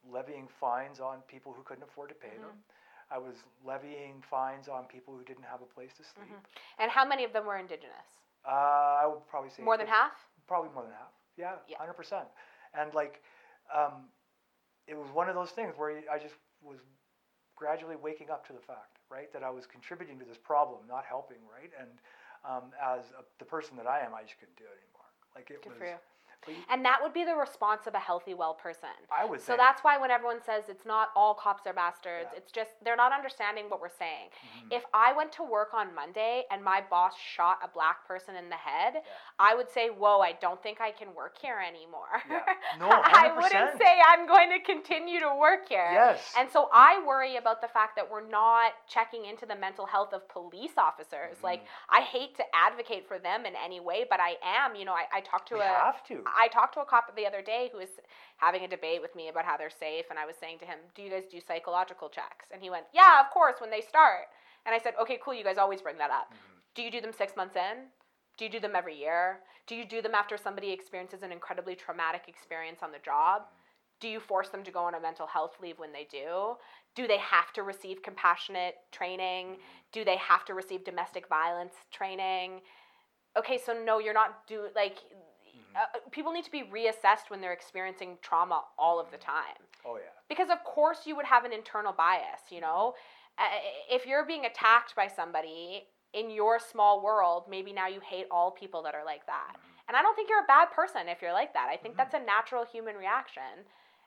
levying fines on people who couldn't afford to pay Mm-hmm. them. I was levying fines on people who didn't have a place to sleep. Mhm. And how many of them were indigenous? Uh, I would probably say More than half? Probably more than half. Yeah, Yeah. hundred percent. And like, um, it was one of those things where I just was gradually waking up to the fact, right, that I was contributing to this problem, not helping, right. And um, as a, the person that I am, I just couldn't do it anymore. Like it Good was. For you. but you- And that would be the response of a healthy, well person. I would So that's why when everyone says it's not all cops are bastards, Yeah. it's just they're not understanding what we're saying. Mhm. If I went to work on Monday and my boss shot a black person in the head, Yeah. I would say, "Whoa, I don't think I can work here anymore." Yeah. No, I wouldn't say I'm going to continue to work here. Yes. And so I worry about the fact that we're not checking into the mental health of police officers. Like Mhm. I hate to advocate for them in any way, but I am. You know, I, I talked to we a have to. I talked to a cop the other day who was having a debate with me about how they're safe, and I was saying to him, "Do you guys do psychological checks?" And he went, "Yeah, of course, when they start." And I said, "Okay, cool. You guys always bring that up. Mhm. Do you do them six months in? Do you do them every year? Do you do them after somebody experiences an incredibly traumatic experience on the job? Do you force them to go on a mental health leave when they do? Do they have to receive compassionate training? Do they have to receive domestic violence training? Okay, so no, you're not do like. Uh, uh, people need to be reassessed when they're experiencing trauma all of the mm-hmm. time. Oh yeah. because of course you would have an internal bias you know? Uh, if you're being attacked by somebody in your small world maybe now you hate all people that are like that. Mm-hmm. And i don't think you're a bad person if you're like that. I think that's a natural human reaction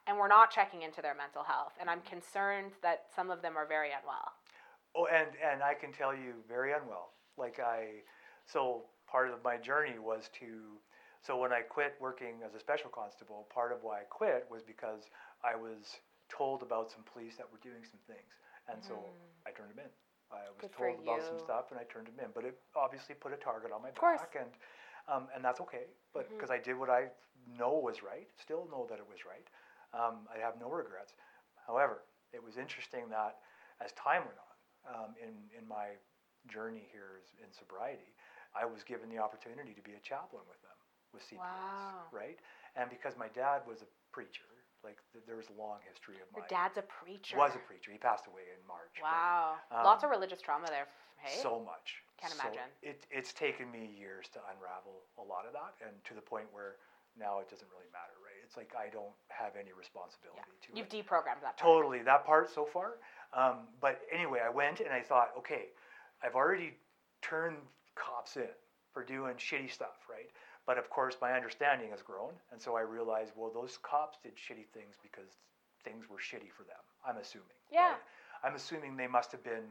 and we're not checking into their mental health and i'm concerned that some of them are very unwell. Oh, and and I can tell you very unwell. Like I, so part of my journey was to, so when I quit working as a special constable, part of why I quit was because I was told about some police that were doing some things, and so I turned them in. I was Mm. Good told about some stuff, and I turned them in. But it obviously put a target on my back, and um, and that's okay. But because I did what I know was right, still know that it was right. Um, I have no regrets. However, it was interesting that as time went on, um, in in my journey here in sobriety, I was given the opportunity to be a chaplain with them with CPS, Wow. right? and because my dad was a preacher, like th- there was a long history of Your my dad's a preacher. was a preacher. He passed away in March. but, Wow. um, Lots of religious trauma there. Hey. So much. Can't So imagine. It, it's taken me years to unravel a lot of that, and to the point where now it doesn't really matter, right? It's like I don't have any responsibility to You've it. deprogrammed that. part. Totally, that part so far. Um, but anyway, I went and I thought, okay, I've already turned cops in for doing shitty stuff, right? But of course, my understanding has grown, and so I realized, well, those cops did shitty things because things were shitty for them. I'm assuming. Yeah. right? I'm assuming they must have been.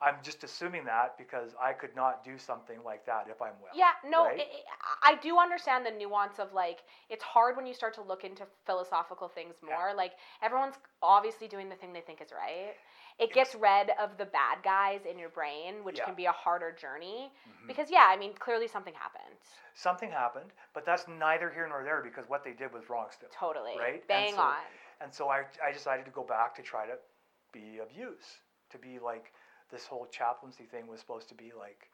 I'm just assuming that because I could not do something like that if I'm well. Yeah, no, right? I, I do understand the nuance of like it's hard when you start to look into philosophical things Yeah. more. Like everyone's obviously doing the thing they think is right. It gets rid of the bad guys in your brain, which Yeah. can be a harder journey. Mhm. Because yeah, I mean, clearly something happened. Something happened, but that's neither here nor there because what they did was wrong still. Totally. Right? And Bang so- on. And so I, I decided to go back to try to be of use, to be like this whole chaplaincy thing was supposed to be like.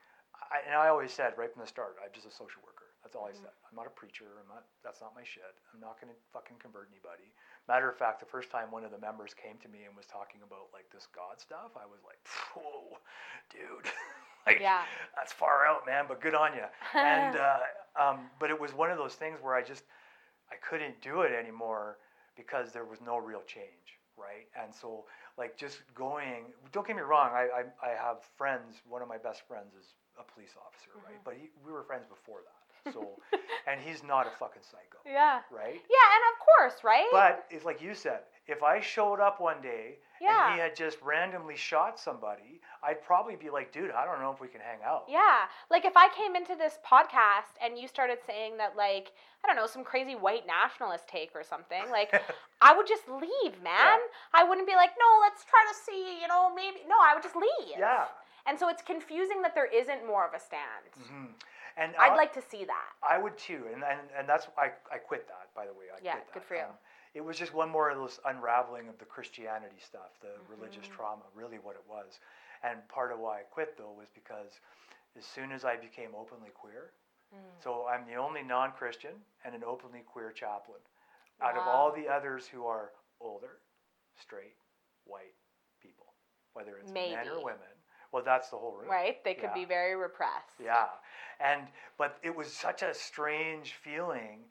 I, and I always said right from the start, I'm just a social worker. That's all I said. I'm not a preacher. I'm not. That's not my shit. I'm not going to fucking convert anybody. Matter of fact, the first time one of the members came to me and was talking about like this God stuff, I was like, whoa, dude. like, Yeah. That's far out, man. But good on you. and uh, um, but it was one of those things where I just I couldn't do it anymore because there was no real change, right? And so like just going. Don't get me wrong. I I, I have friends. One of my best friends is a police officer, right? But he, we were friends before that. So and he's not a fucking psycho, yeah. right? Yeah, and of course, right? But it's like you said, if I showed up one day Yeah. and he had just randomly shot somebody, I'd probably be like, dude, I don't know if we can hang out. Yeah. Like if I came into this podcast and you started saying that like, I don't know, some crazy white nationalist take or something, like I would just leave, man. I wouldn't be like, "No, let's try to see, you know, maybe." No, I would just leave. Yeah. And so it's confusing that there isn't more of a stand. Mhm. And I'd I- like to see that. I would too, and and, and that's I, I quit that by the way. I Yeah, quit that. good for you. Um, it was just one more of those unraveling of the Christianity stuff, the religious Mm-hmm. trauma, really what it was. And part of why I quit though was because as soon as I became openly queer, Mm. so I'm the only non-Christian and an openly queer chaplain out of all the others who are older, straight, white people, whether it's men or women. Well, that's the whole room. Right? They could Yeah. be very repressed. Yeah, and but it was such a strange feeling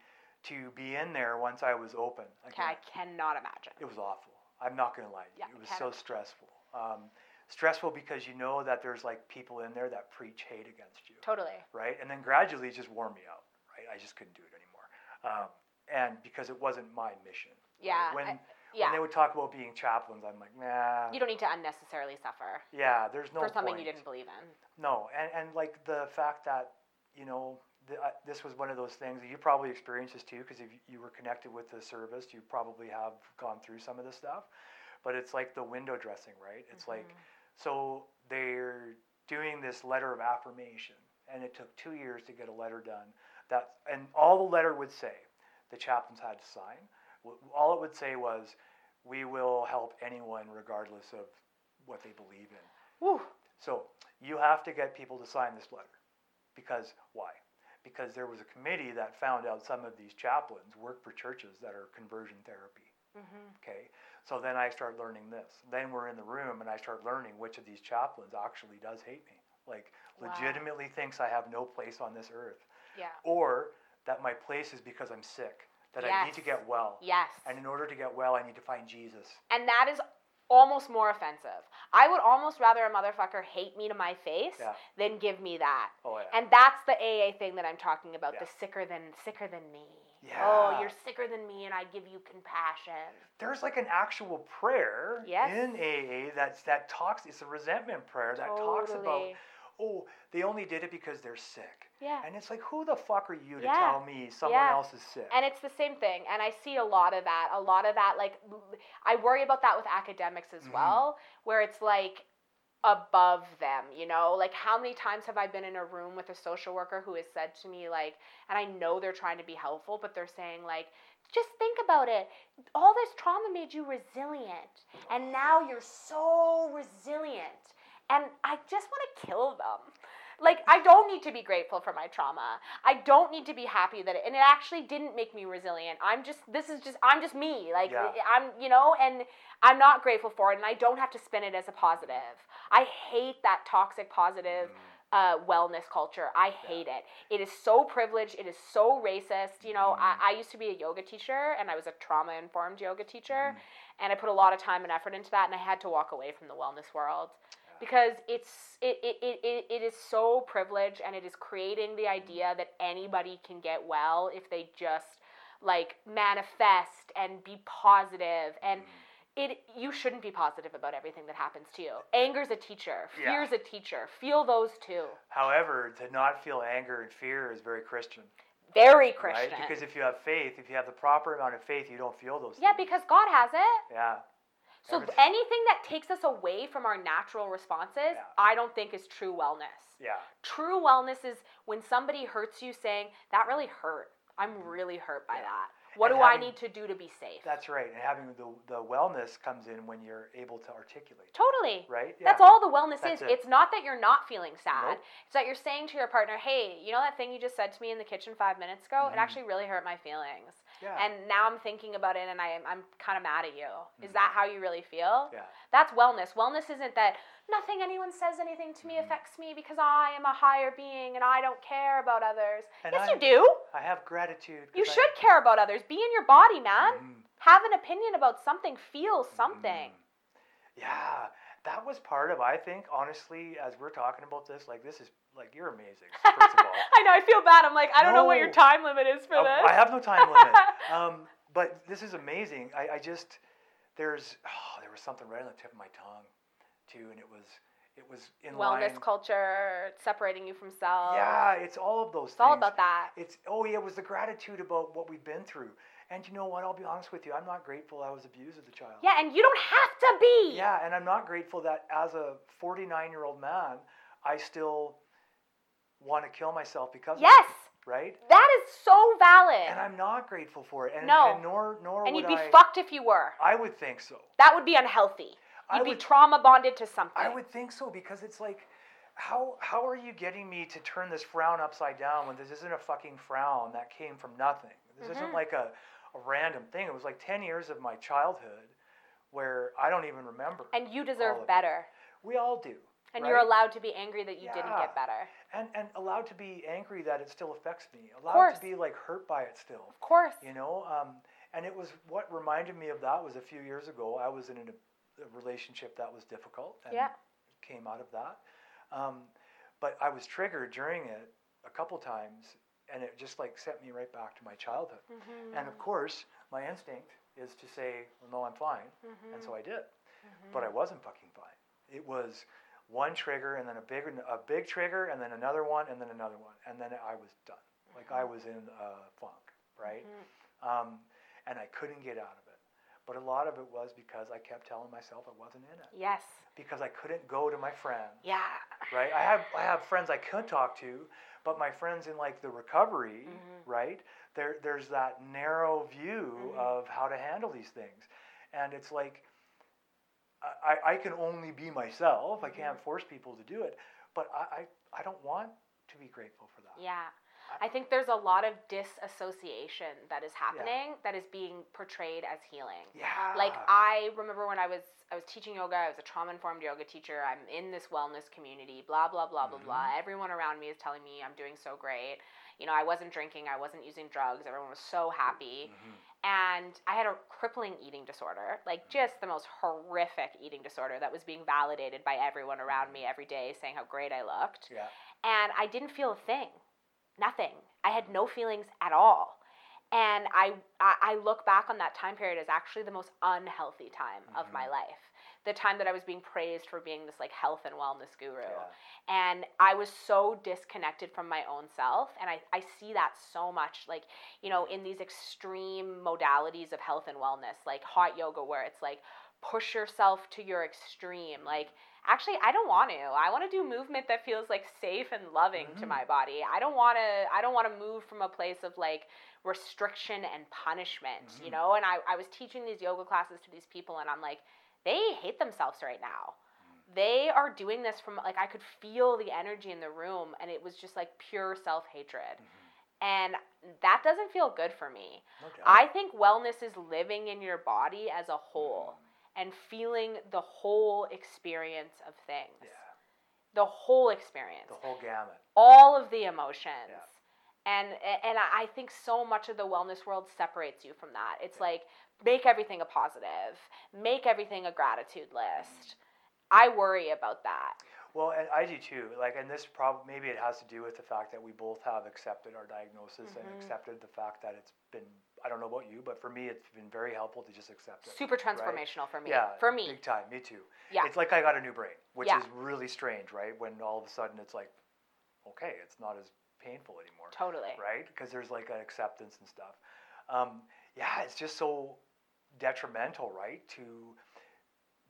to be in there once I was open. Okay, I cannot imagine. it was awful. I'm not gonna lie to you. Yeah, it was so stressful. Um, stressful because you know that there's like people in there that preach hate against you, Totally. right? And then gradually it just wore me out, right? I just couldn't do it anymore, um, and because it wasn't my mission. right? Yeah. When I- when yeah. they would talk about being chaplains, I'm like, nah. you don't need to unnecessarily suffer yeah, there's no for something you didn't believe in. No, and, and like the fact that, you know, the, uh, this was one of those things that you probably experienced this too, because if you were connected with the service, you probably have gone through some of this stuff. But it's like the window dressing, right? It's like, Mm-hmm. so they're doing this letter of affirmation, and it took two years to get a letter done. That and all the letter would say, the chaplains had to sign. All it would say was, "We will help anyone regardless of what they believe in." So you have to get people to sign this letter. Because why? Because there was a committee that found out some of these chaplains work for churches that are conversion therapy. Mhm. Okay. So then I start learning this. Then we're in the room and I start learning which of these chaplains actually does hate me. Like Wow. legitimately thinks I have no place on this earth. Yeah. Or that my place is because I'm sick. That I need to get well. Yes. And in order to get well I need to find Jesus. And that is almost more offensive. I would almost rather a motherfucker hate me to my face Yeah. than give me that. Oh yeah. And that's the AA thing that I'm talking about, Yeah. the sicker than sicker than me. Oh, yeah. Oh, you're sicker than me and I give you compassion. there's like an actual prayer Yes. in AA that's that talks. It's a resentment prayer that talks about, Totally. Oh, they only did it because they're sick. Yeah. And it's like, who the fuck are you to Yeah. tell me someone Yeah. else is sick? And it's the same thing. And I see a lot of that. A lot of that, like, I worry about that with academics as Mhm. well, where it's like above them, you know? Like, how many times have I been in a room with a social worker who has said to me, like, and I know they're trying to be helpful, but they're saying, like, just think about it. All this trauma made you resilient. And now you're so resilient. And I just want to kill them. Like I don't need to be grateful for my trauma. I don't need to be happy that it, and it actually didn't make me resilient. I'm just this is just I'm just me. Like Yeah. I'm you know and I'm not grateful for it and I don't have to spin it as a positive. I hate that toxic positive mm. uh, wellness culture. I hate it. It is so privileged. It is so racist. You know, I, mm. I used to be a yoga teacher and I was a trauma informed yoga teacher. Mm. And I put a lot of time and effort into that and I had to walk away from the wellness world because it's it, it, it, it, is so privileged and it is creating the idea that anybody can get well if they just like manifest and be positive. And mm-hmm. it you shouldn't be positive about everything that happens to you. Anger's a teacher. Yeah. fear's a teacher. Feel those too. However, to not feel anger and fear is very Christian, very christian. Right? Because if you have faith, if you have the proper amount of faith, you don't feel those yeah things. because god has it. Yeah. So Everything- anything that takes us away from our natural responses Yeah. i don't think is true wellness Yeah. True wellness is when somebody hurts you saying, that really hurt. I'm really hurt by Yeah. that. What And do I need to do to be safe? That's right. And having the, the wellness comes in when you're able to articulate, totally. right? Yeah. That's all the wellness That's is. it. It's not that you're not feeling sad. Nope. It's that you're saying to your partner, hey, you know that thing you just said to me in the kitchen five minutes ago? It Mhm. actually really hurt my feelings. Yeah. And now I'm thinking about it and I am, I'm kind of mad at you. Is that how you really feel? Mm-hmm. yeah. That's wellness. Wellness isn't that nothing anyone says anything to me Mm-hmm. affects me because I am a higher being and I don't care about others. And yes, I- you do. I have gratitude. You I- should care about others. Be in your body, man. Mhm. Have an opinion about something. Feel something. Yeah, that was part of. I think honestly, as we're talking about this, like this is like you're amazing. First of all, I know. I feel bad. I'm like, I don't know what your time limit is for Uh, this. I have no time limit. um, but this is amazing. I, I just there's oh, there was something right on the tip of my tongue, too, and it was it was in Wellness line. culture, separating you from self. Yeah, it's all of those It's all about that. It's oh yeah, it was the gratitude about what we've been through. And you know what? I'll be honest with you. I'm not grateful I was abused as a child. Yeah, and you don't have to be. Yeah, and I'm not grateful that as a 49 year old man, I still want to kill myself because of Yes. it, right? That is so valid. And I'm not grateful for it. And, No. and nor nor And you'd be I. fucked if you were. I would think so. That would be unhealthy. I You'd be would- trauma bonded to something. I would think so because it's like, how how are you getting me to turn this frown upside down when this isn't a fucking frown that came from nothing? This Mm-hmm. isn't like a, a random thing. It was like 10 years of my childhood where I don't even remember. and you deserve of it. better. We all do. And right? you're allowed to be angry that you didn't get better. and and allowed to be angry that it still affects me. Allowed to be like hurt by it still. Of course. You know, um, and it was what reminded me of that was a few years ago. I was in a, a relationship that was difficult and Yeah. came out of that. Um, but I was triggered during it a couple times, and it just like sent me right back to my childhood. Mm-hmm. And of course, my instinct is to say, "Well, no, I'm fine," and so I did. But I wasn't fucking fine. It was one trigger, and then a big, a big trigger, and then another one, and then another one, and then I was done. Like I was in a funk, right? Um, and I couldn't get out of it. But a lot of it was because I kept telling myself I wasn't in it. Yes. Because I couldn't go to my friends, Yeah. right? I have I have friends I could talk to, but my friends in like the recovery, Mm-hmm. right? There there's that narrow view of how to handle these things, and it's like I, I can only be myself. I Mm-hmm. can't force people to do it, but I, I I don't want to be grateful for that. Yeah. I think there's a lot of disassociation that is happening that is being portrayed as healing. Yeah. Like I remember when I was I was teaching yoga, I was a trauma informed yoga teacher. I'm in this wellness community, blah blah blah blah blah. Mm-hmm. Everyone around me is telling me I'm doing so great. You know, I wasn't drinking, I wasn't using drugs. Everyone was so happy. Mm-hmm. And I had a crippling eating disorder, like just the most horrific eating disorder that was being validated by everyone around me every day saying how great I looked yeah. and I didn't feel a thing, nothing. I had no feelings at all, and I I, look back on that time period as actually the most unhealthy time of my mm-hmm. life. The time that I was being praised for being this like health and wellness guru, and I was so disconnected from my own self, and I I see that so much like you know in these extreme modalities of health and wellness, like hot yoga, where it's like push yourself to your extreme, like actually i don't want to. I want to do movement that feels like safe and loving to mm. my body. I don't want to i don't want to move from a place of like restriction and punishment you mm. know? And I, I was teaching these yoga classes to these people and i'm like they hate themselves right now. Mm. They are doing this from like I could feel the energy in the room and it was just like pure self-hatred. Mm-hmm. And that doesn't feel good for me. Doubt. I think wellness is living in your body as a whole mm-hmm. And feeling the whole experience of things. yeah, The whole experience. the whole gamut. all of the emotions. Yeah. And and I think so much of the wellness world separates you from that. It's like make everything a positive, make everything a gratitude list. I worry about that. Well, and I do too. Like, and this probably maybe it has to do with the fact that we both have accepted our diagnosis and Mhm. accepted the fact that it's been. I don't know about you, but for me, it's been very helpful to just accept it. Super transformational for me. Yeah, For me. big time. Me too. Yeah. It's like I got a new brain, which Yeah. is really strange, right? When all of a sudden it's like, okay, it's not as painful anymore, Totally. right? Because there's like an acceptance and stuff. Um, yeah, it's just so detrimental, right? To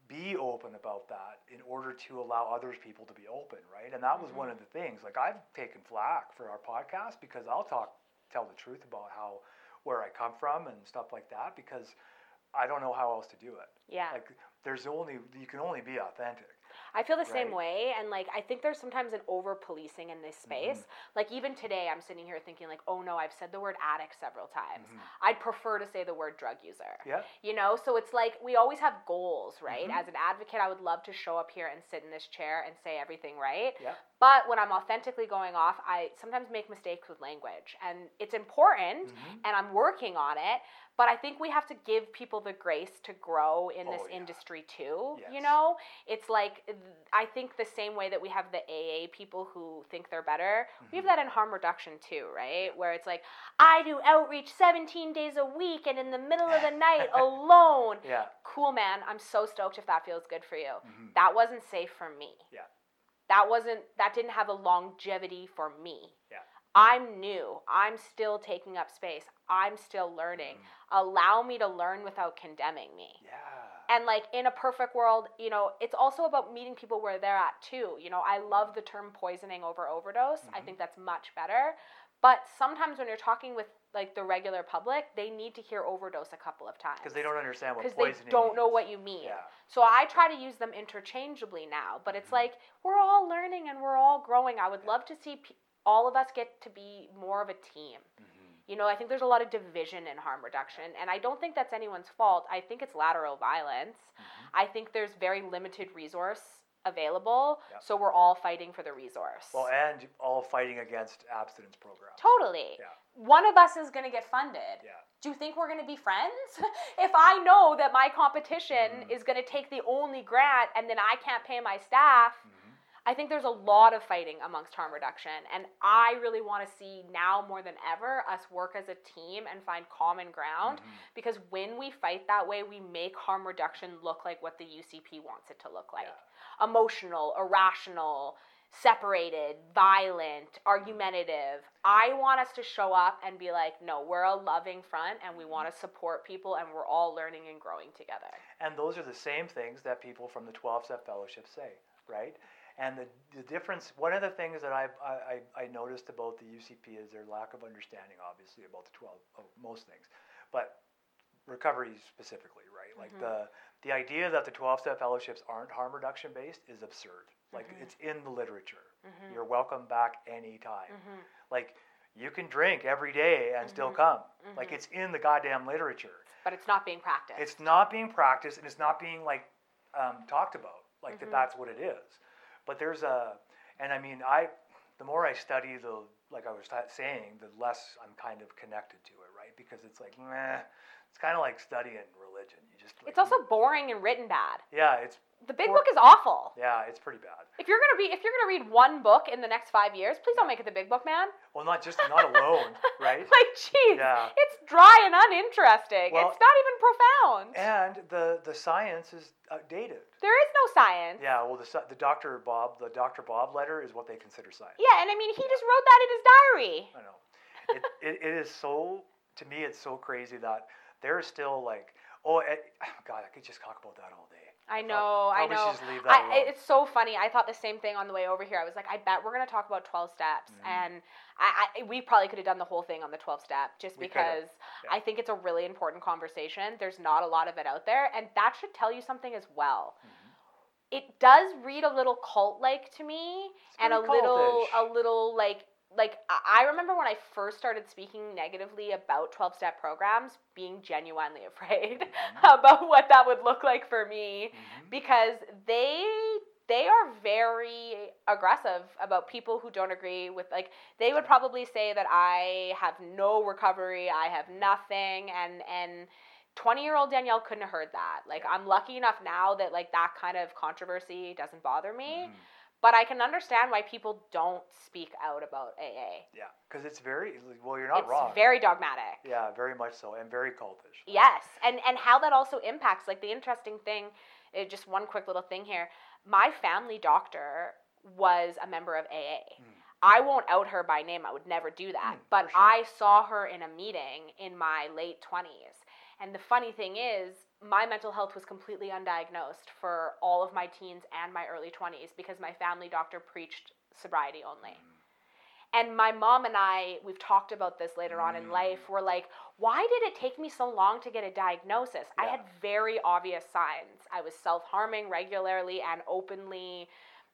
be open about that in order to allow other people to be open, right? And that was one Mhm. of the things. Like I've taken flack for our podcast because I'll talk, tell the truth about how where I come from and stuff like that because I don't know how else to do it. Yeah. Like there's only you can only be authentic. I feel the same way, and like I think there's sometimes an over policing in this Mm-hmm. space. Like even today, I'm sitting here thinking like, oh no, I've said the word addict several times. Mhm. I'd prefer to say the word drug user. Yeah. You know, so it's like we always have goals, right? Mhm. As an advocate, I would love to show up here and sit in this chair and say everything right. Yeah. But when I'm authentically going off, I sometimes make mistakes with language, and it's important, Mhm. and I'm working on it. But I think we have to give people the grace to grow in this Oh, yeah. industry too. You know, it's like I think the same way that we have the AA people who think they're better, we have Mhm. that in harm reduction too, right? Where it's like I do outreach 17 days a week and in the middle of the night alone. Yeah. Cool, man. I'm so stoked if that feels good for you. Mhm. That wasn't safe for me. Yeah. That wasn't that didn't have a longevity for me. Yeah. I'm new. I'm still taking up space. I'm still learning. Mhm. Allow me to learn without condemning me. Yeah. And like in a perfect world, you know, it's also about meeting people where they're at too. You know, I love the term poisoning over overdose. I Mhm. think that's much better. But sometimes when you're talking with like the regular public, they need to hear overdose a couple of times. Because they don't understand what because poisoning they don't know what you mean. Yeah. So I try to use them interchangeably now, but it's Mhm. like we're all learning and we're all growing. I would love to see all of us get to be more of a team. Mhm. You know, I think there's a lot of division in harm reduction, and I don't think that's anyone's fault. I think it's lateral violence. Mhm. I think there's very limited resource available, Yep. so we're all fighting for the resource. Well, and all fighting against abstinence programs. totally. Yeah. One of us is going to get funded. Yeah. Do you think we're going to be friends? if I know that my competition Mhm. is going to take the only grant and then I can't pay my staff, Mhm. I think there's a lot of fighting amongst harm reduction. And I really want to see now more than ever us work as a team and find common ground Mhm. because when we fight that way, we make harm reduction look like what the UCP wants it to look like Yeah. emotional, irrational, separated, violent, argumentative. I want us to show up and be like, no, we're a loving front and we Mm-hmm. want to support people and we're all learning and growing together. And those are the same things that people from the 12 step fellowship say, right? And the, the difference, one of the things that I, I, I noticed about the UCP is their lack of understanding, obviously, about the 12, of most things. But recovery specifically, right? Like Mhm. the, the idea that the 12 step fellowships aren't harm reduction based is absurd. Like Mhm. it's in the literature. Mhm. You're welcome back anytime. Mhm. Like you can drink every day and still Mhm. come. Like Mhm. it's in the goddamn literature But it's not being practiced. it's not being practiced and it's not being like um, talked about like that that's what it is but there's a and i mean i the more i study the like i was saying the less i'm kind of connected to it right because it's like meh, it's kind of like studying religion you just like, it's also boring and written bad. yeah it's The big book is awful. yeah it's pretty bad If you're gonna be if you're gonna read one book in the next five years, please don't make it the big book, man. well not just not alone right Like, jeez, Yeah. it's dry and uninteresting. Well- it's not even profound. and the the science is outdated there is no science. yeah well the the dr bob the dr bob letter is what they consider science Yeah, and I mean, he just wrote that in his diary. I know. It, it, it is so, to me, it's so crazy that there is still like, oh, it, God, I could just talk about that all day. I know, I probably know. just leave that I, alone. it's so funny. I thought the same thing on the way over here. I was like, I bet we're gonna talk about twelve steps, Mhm. and I, I we probably could have done the whole thing on the twelve step just We because yeah. I think it's a really important conversation. There's not a lot of it out there, and that should tell you something as well. Mhm. it does read a little cult like to me and a little a little like like I remember when I first started speaking negatively about 12 step programs being genuinely afraid Mhm. about what that would look like for me Mhm. because they they are very aggressive about people who don't agree with like they would probably say that I have no recovery, I have nothing and and 20 year old Danielle couldn't have heard that. Like I'm lucky enough now that like that kind of controversy doesn't bother me, Mhm. But I can understand why people don't speak out about AA. Yeah, because it's very well. You're not wrong. it's wrong. very dogmatic. yeah, very much so, and very cultish. Yes, and and how that also impacts like the interesting thing. uh, just one quick little thing here. My family doctor was a member of AA. Mm. I won't out her by name. I would never do that. Mm, but sure. I saw her in a meeting in my late twenties. And the funny thing is, my mental health was completely undiagnosed for all of my teens and my early 20s because my family doctor preached sobriety only. Mm. And my mom and I, we've talked about this later on in Mm. life. We're like, why did it take me so long to get a diagnosis? I had very obvious signs. I was self harming regularly and openly.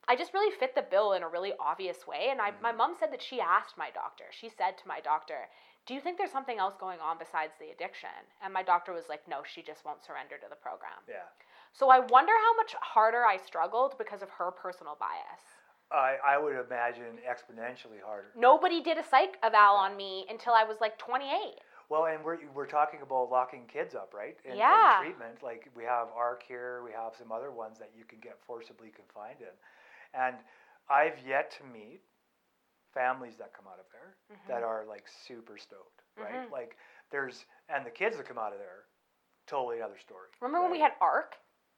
I just really fit the bill in a really obvious way. And I, my Mhm. mom said that she asked my doctor, she said to my doctor, Do you think there's something else going on besides the addiction? And my doctor was like, No, she just won't surrender to the program. Yeah, So I wonder how much harder I struggled because of her personal bias. I I would imagine exponentially harder. Nobody did a psych eval Yeah. on me until I was like 28. Well, and we're we're talking about locking kids up, right? In, in Yeah. treatment, like we have ARC here, we have some other ones that you can get forcibly confined in, and I've yet to meet families that come out of there that are like super stoked, right? Mhm. Like there's and the kids that come out of there, totally another story. Remember when we had ARC?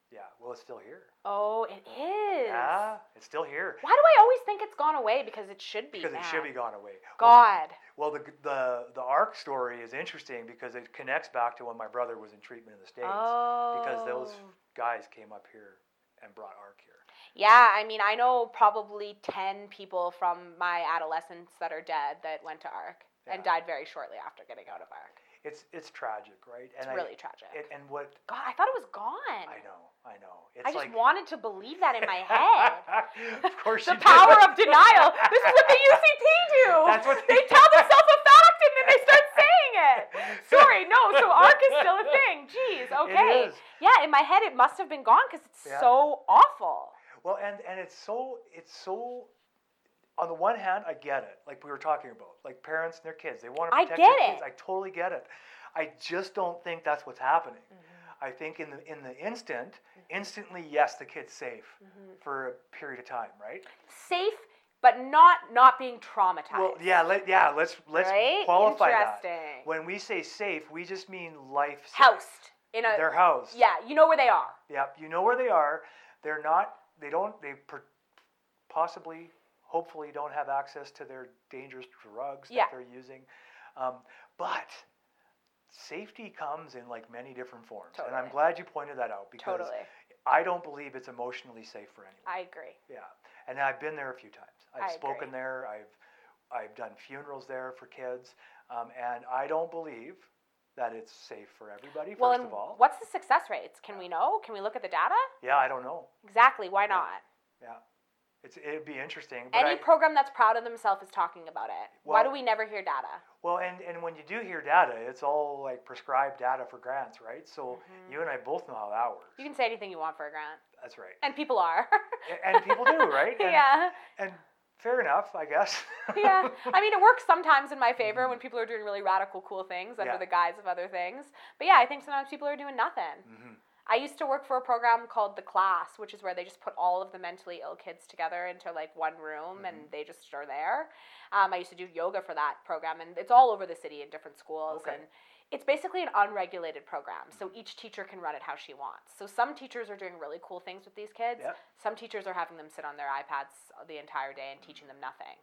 Yeah, well, it's still here. Oh, it is. Yeah, it's still here Why do I always think it's gone away? Because it should be. because it should be gone away. God. Well, the the the ARC story is interesting because it connects back to when my brother was in treatment in the states. Oh. because those guys came up here and brought ARC. Yeah, I mean, I know probably 10 people from my adolescence that are dead that went to ARC and died very shortly after getting out of ARC. It's it's tragic, right? It's and really I, tragic. it, and what God, I thought it was gone. I know, I know. It's I just like wanted to believe that in my head. of course, the power do. of denial. This is what the UCP do. That's what they they- tell themselves a fact and then they start saying it. Sorry, no. So ARC is still a thing. Jeez. Okay. Yeah, in my head it must have been gone because it's Yeah. so awful. Well, and and it's so it's so. On the one hand, I get it. Like we were talking about, like parents and their kids, they want to protect their kids. it. I totally get it. I just don't think that's what's happening. Mm-hmm. I think in the in the instant, instantly, yes, the kid's safe Mm-hmm. for a period of time, right? Safe, but not not being traumatized. Well, yeah, let, yeah. Let's let's right? qualify that. When we say safe, we just mean life. safe. Housed in a. They're housed. yeah, you know where they are. Yep. You know where they are. They're not. They don't. They per, possibly, hopefully, don't have access to their dangerous drugs Yeah. that they're using. Um, but safety comes in like many different forms, and I'm glad you pointed that out because Totally. I don't believe it's emotionally safe for anyone. I agree. Yeah, and I've been there a few times. I've I spoken agree. there. I've I've done funerals there for kids, um, and I don't believe that it's safe for everybody. Well, first of all, what's the success rates? Can we know? Can we look at the data? yeah, I don't know. Exactly. Why Yeah. not? Yeah, it's it'd be interesting. But Any I, program that's proud of themselves is talking about it. Why do we never hear data? well, and and when you do hear data, it's all like prescribed data for grants, right? So Mhm. you and I both know how that works. You can say anything you want for a grant, That's right. and people are. And people do, right? And, yeah. And fair enough, I guess. yeah. I mean, it works sometimes in my favor when people are doing really radical, cool things under Yeah. the guise of other things. But yeah, I think sometimes people are doing nothing. hmm I used to work for a program called The Class, which is where they just put all of the mentally ill kids together into like one room and Mm-hmm. they just are there. Um, I used to do yoga for that program, and it's all over the city in different schools. Okay. And it's basically an unregulated program, so each teacher can run it how she wants. So some teachers are doing really cool things with these kids. Yep. Some teachers are having them sit on their iPads the entire day and teaching them nothing.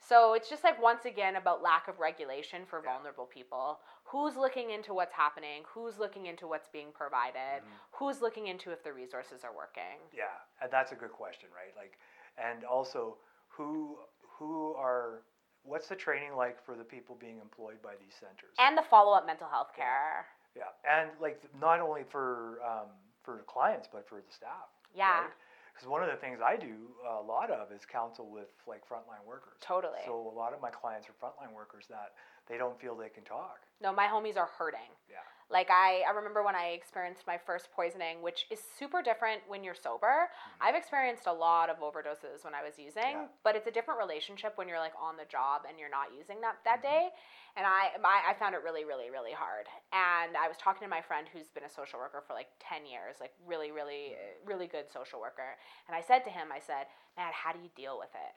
So it's just like once again about lack of regulation for Yeah. vulnerable people. Who's looking into what's happening? Who's looking into what's being provided? Mhm. Who's looking into if the resources are working? Yeah, and that's a good question, right? Like, and also, who who are what's the training like for the people being employed by these centers? And the follow up mental health care. yeah, and like not only for um, for the clients but for the staff. Yeah. right? Because one of the things I do a lot of is counsel with like frontline workers. Totally. So a lot of my clients are frontline workers that they don't feel they can talk. No, my homies are hurting. Yeah. Like I, I remember when I experienced my first poisoning, which is super different when you're sober. I've experienced a lot of overdoses when I was using, Mm-hmm. Yeah. but it's a different relationship when you're like on the job and you're not using that that Mm-hmm. day. And I, I, I found it really, really, really hard. And I was talking to my friend who's been a social worker for like ten years, like really, really, Mm-hmm. really good social worker. And I said to him, I said, "Man, how do you deal with it?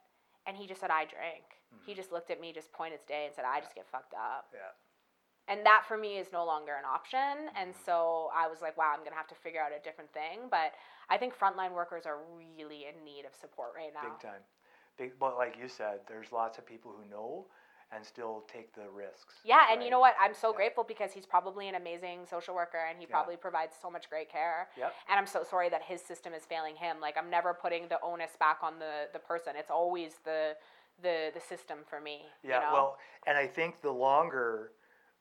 And he just said, I drink. He just looked at me, just pointed his day, and said, I just get fucked up Yeah. And that for me is no longer an option and mm-hmm. so i was like wow i'm gonna have to figure out a different thing but i think frontline workers are really in need of support right now Big time. Big, but like you said, there's lots of people who know and still take the risks. yeah and you know what i'm so Yeah. grateful because he's probably an amazing social worker and he Yeah. probably provides so much great care Yep. and i'm so sorry that his system is failing him like i'm never putting the onus back on the the person it's always the the the system for me Yeah, you know? well, and I think the longer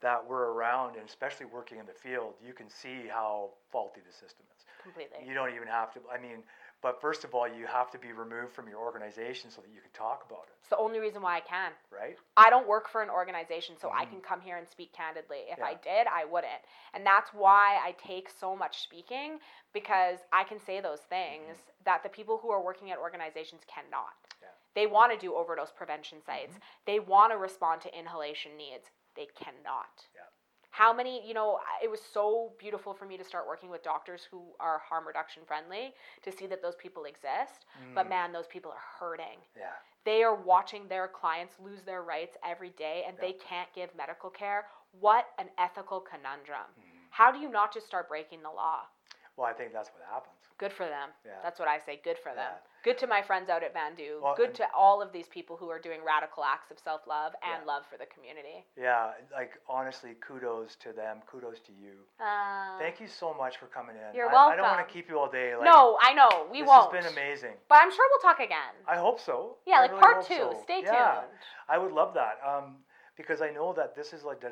that we're around, and especially working in the field, you can see how faulty the system is. completely You don't even have to, I mean, but first of all, you have to be removed from your organization so that you can talk about it, it's the only reason why i can right? I don't work for an organization, so I can come here and speak candidly. If I Mm-hmm. Did, I wouldn't. And that's why I take so much speaking because I can say those things that the people who are working at organizations cannot. Mm-hmm. Yeah. They want to do overdose prevention sites, they want to respond to inhalation needs. They cannot. Yeah. How many, you know, it was so beautiful for me to start working with doctors who are harm reduction friendly to see that those people exist. But Mm. man, those people are hurting Yeah, they are watching their clients lose their rights every day and they can't give medical care. What an ethical conundrum. Mm-hmm. How do you not just start breaking the law? well, I think that's what happens. Good for them. Yeah. That's what I say. Good for them. Good to my friends out at VANDU. Well, Good to all of these people who are doing radical acts of self love and Yeah. love for the community. Yeah, like honestly, kudos to them, kudos to you. Uh, Thank you so much for coming in. You're I, I don't want to keep you all day. Like, no, I know. We this won't. This has been amazing. But I'm sure we'll talk again. I hope so. Yeah, I like really part two. so. Stay Yeah. tuned. I would love that um, because I know that this is like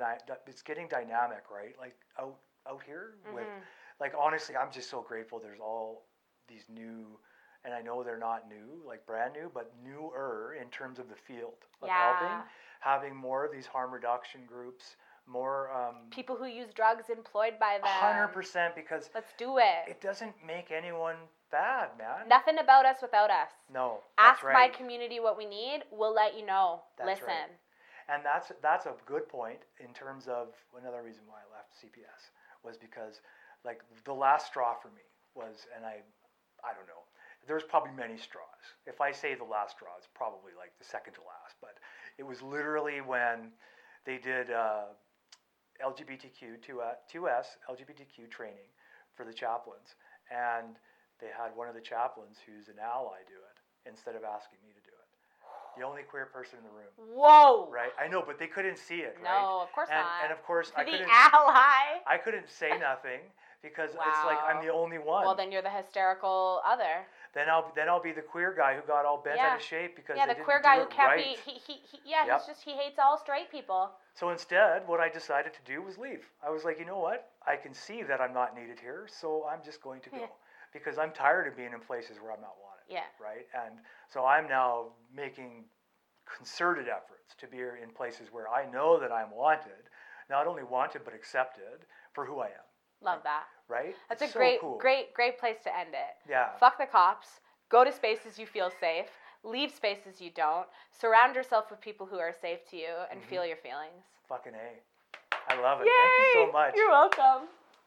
it's getting dynamic, right? Like out out here with Mhm. like honestly, I'm just so grateful. There's all these new, and I know they're not new, like brand new, but newer in terms of the field of Yeah. helping, having more of these harm reduction groups, more um, People who use drugs employed by them. hundred percent because Let's do it. it doesn't make anyone bad, man. Nothing about us without us. No, Ask right. my community what we need. We'll let you know. That's Listen. right. And that's that's a good point in terms of another reason why I left CPS was because like the last straw for me was and I I don't know. There's probably many straws. If I say the last straw, it's probably like the second to last. But it was literally when they did uh, LGBTQ 2S LGBTQ training for the chaplains, and they had one of the chaplains who's an ally do it instead of asking me to do it. The only queer person in the room. Whoa. Right, I know, but they couldn't see it, right? No, of course and, not. And of course, I the couldn't. ally. I couldn't say nothing because it's like I'm the only one. Well, then you're the hysterical other. Then I'll then I'll be the queer guy who got all bent Yeah. out of shape because yeah, the queer guy who can't right. be. He, he, he, yeah, Yep. he's just he hates all straight people. So instead, what I decided to do was leave. I was like, you know what? I can see that I'm not needed here, so I'm just going to go because I'm tired of being in places where I'm not wanted. Yeah. Right. And so I'm now making concerted efforts to be in places where I know that I'm wanted, not only wanted but accepted for who I am. Love that. Right. That's It's a so great, cool. great, great place to end it. Yeah. Fuck the cops. Go to spaces you feel safe. Leave spaces you don't. Surround yourself with people who are safe to you and Mm-hmm. feel your feelings. Fucking a. I love it. Yay! Thank you so much. You're welcome.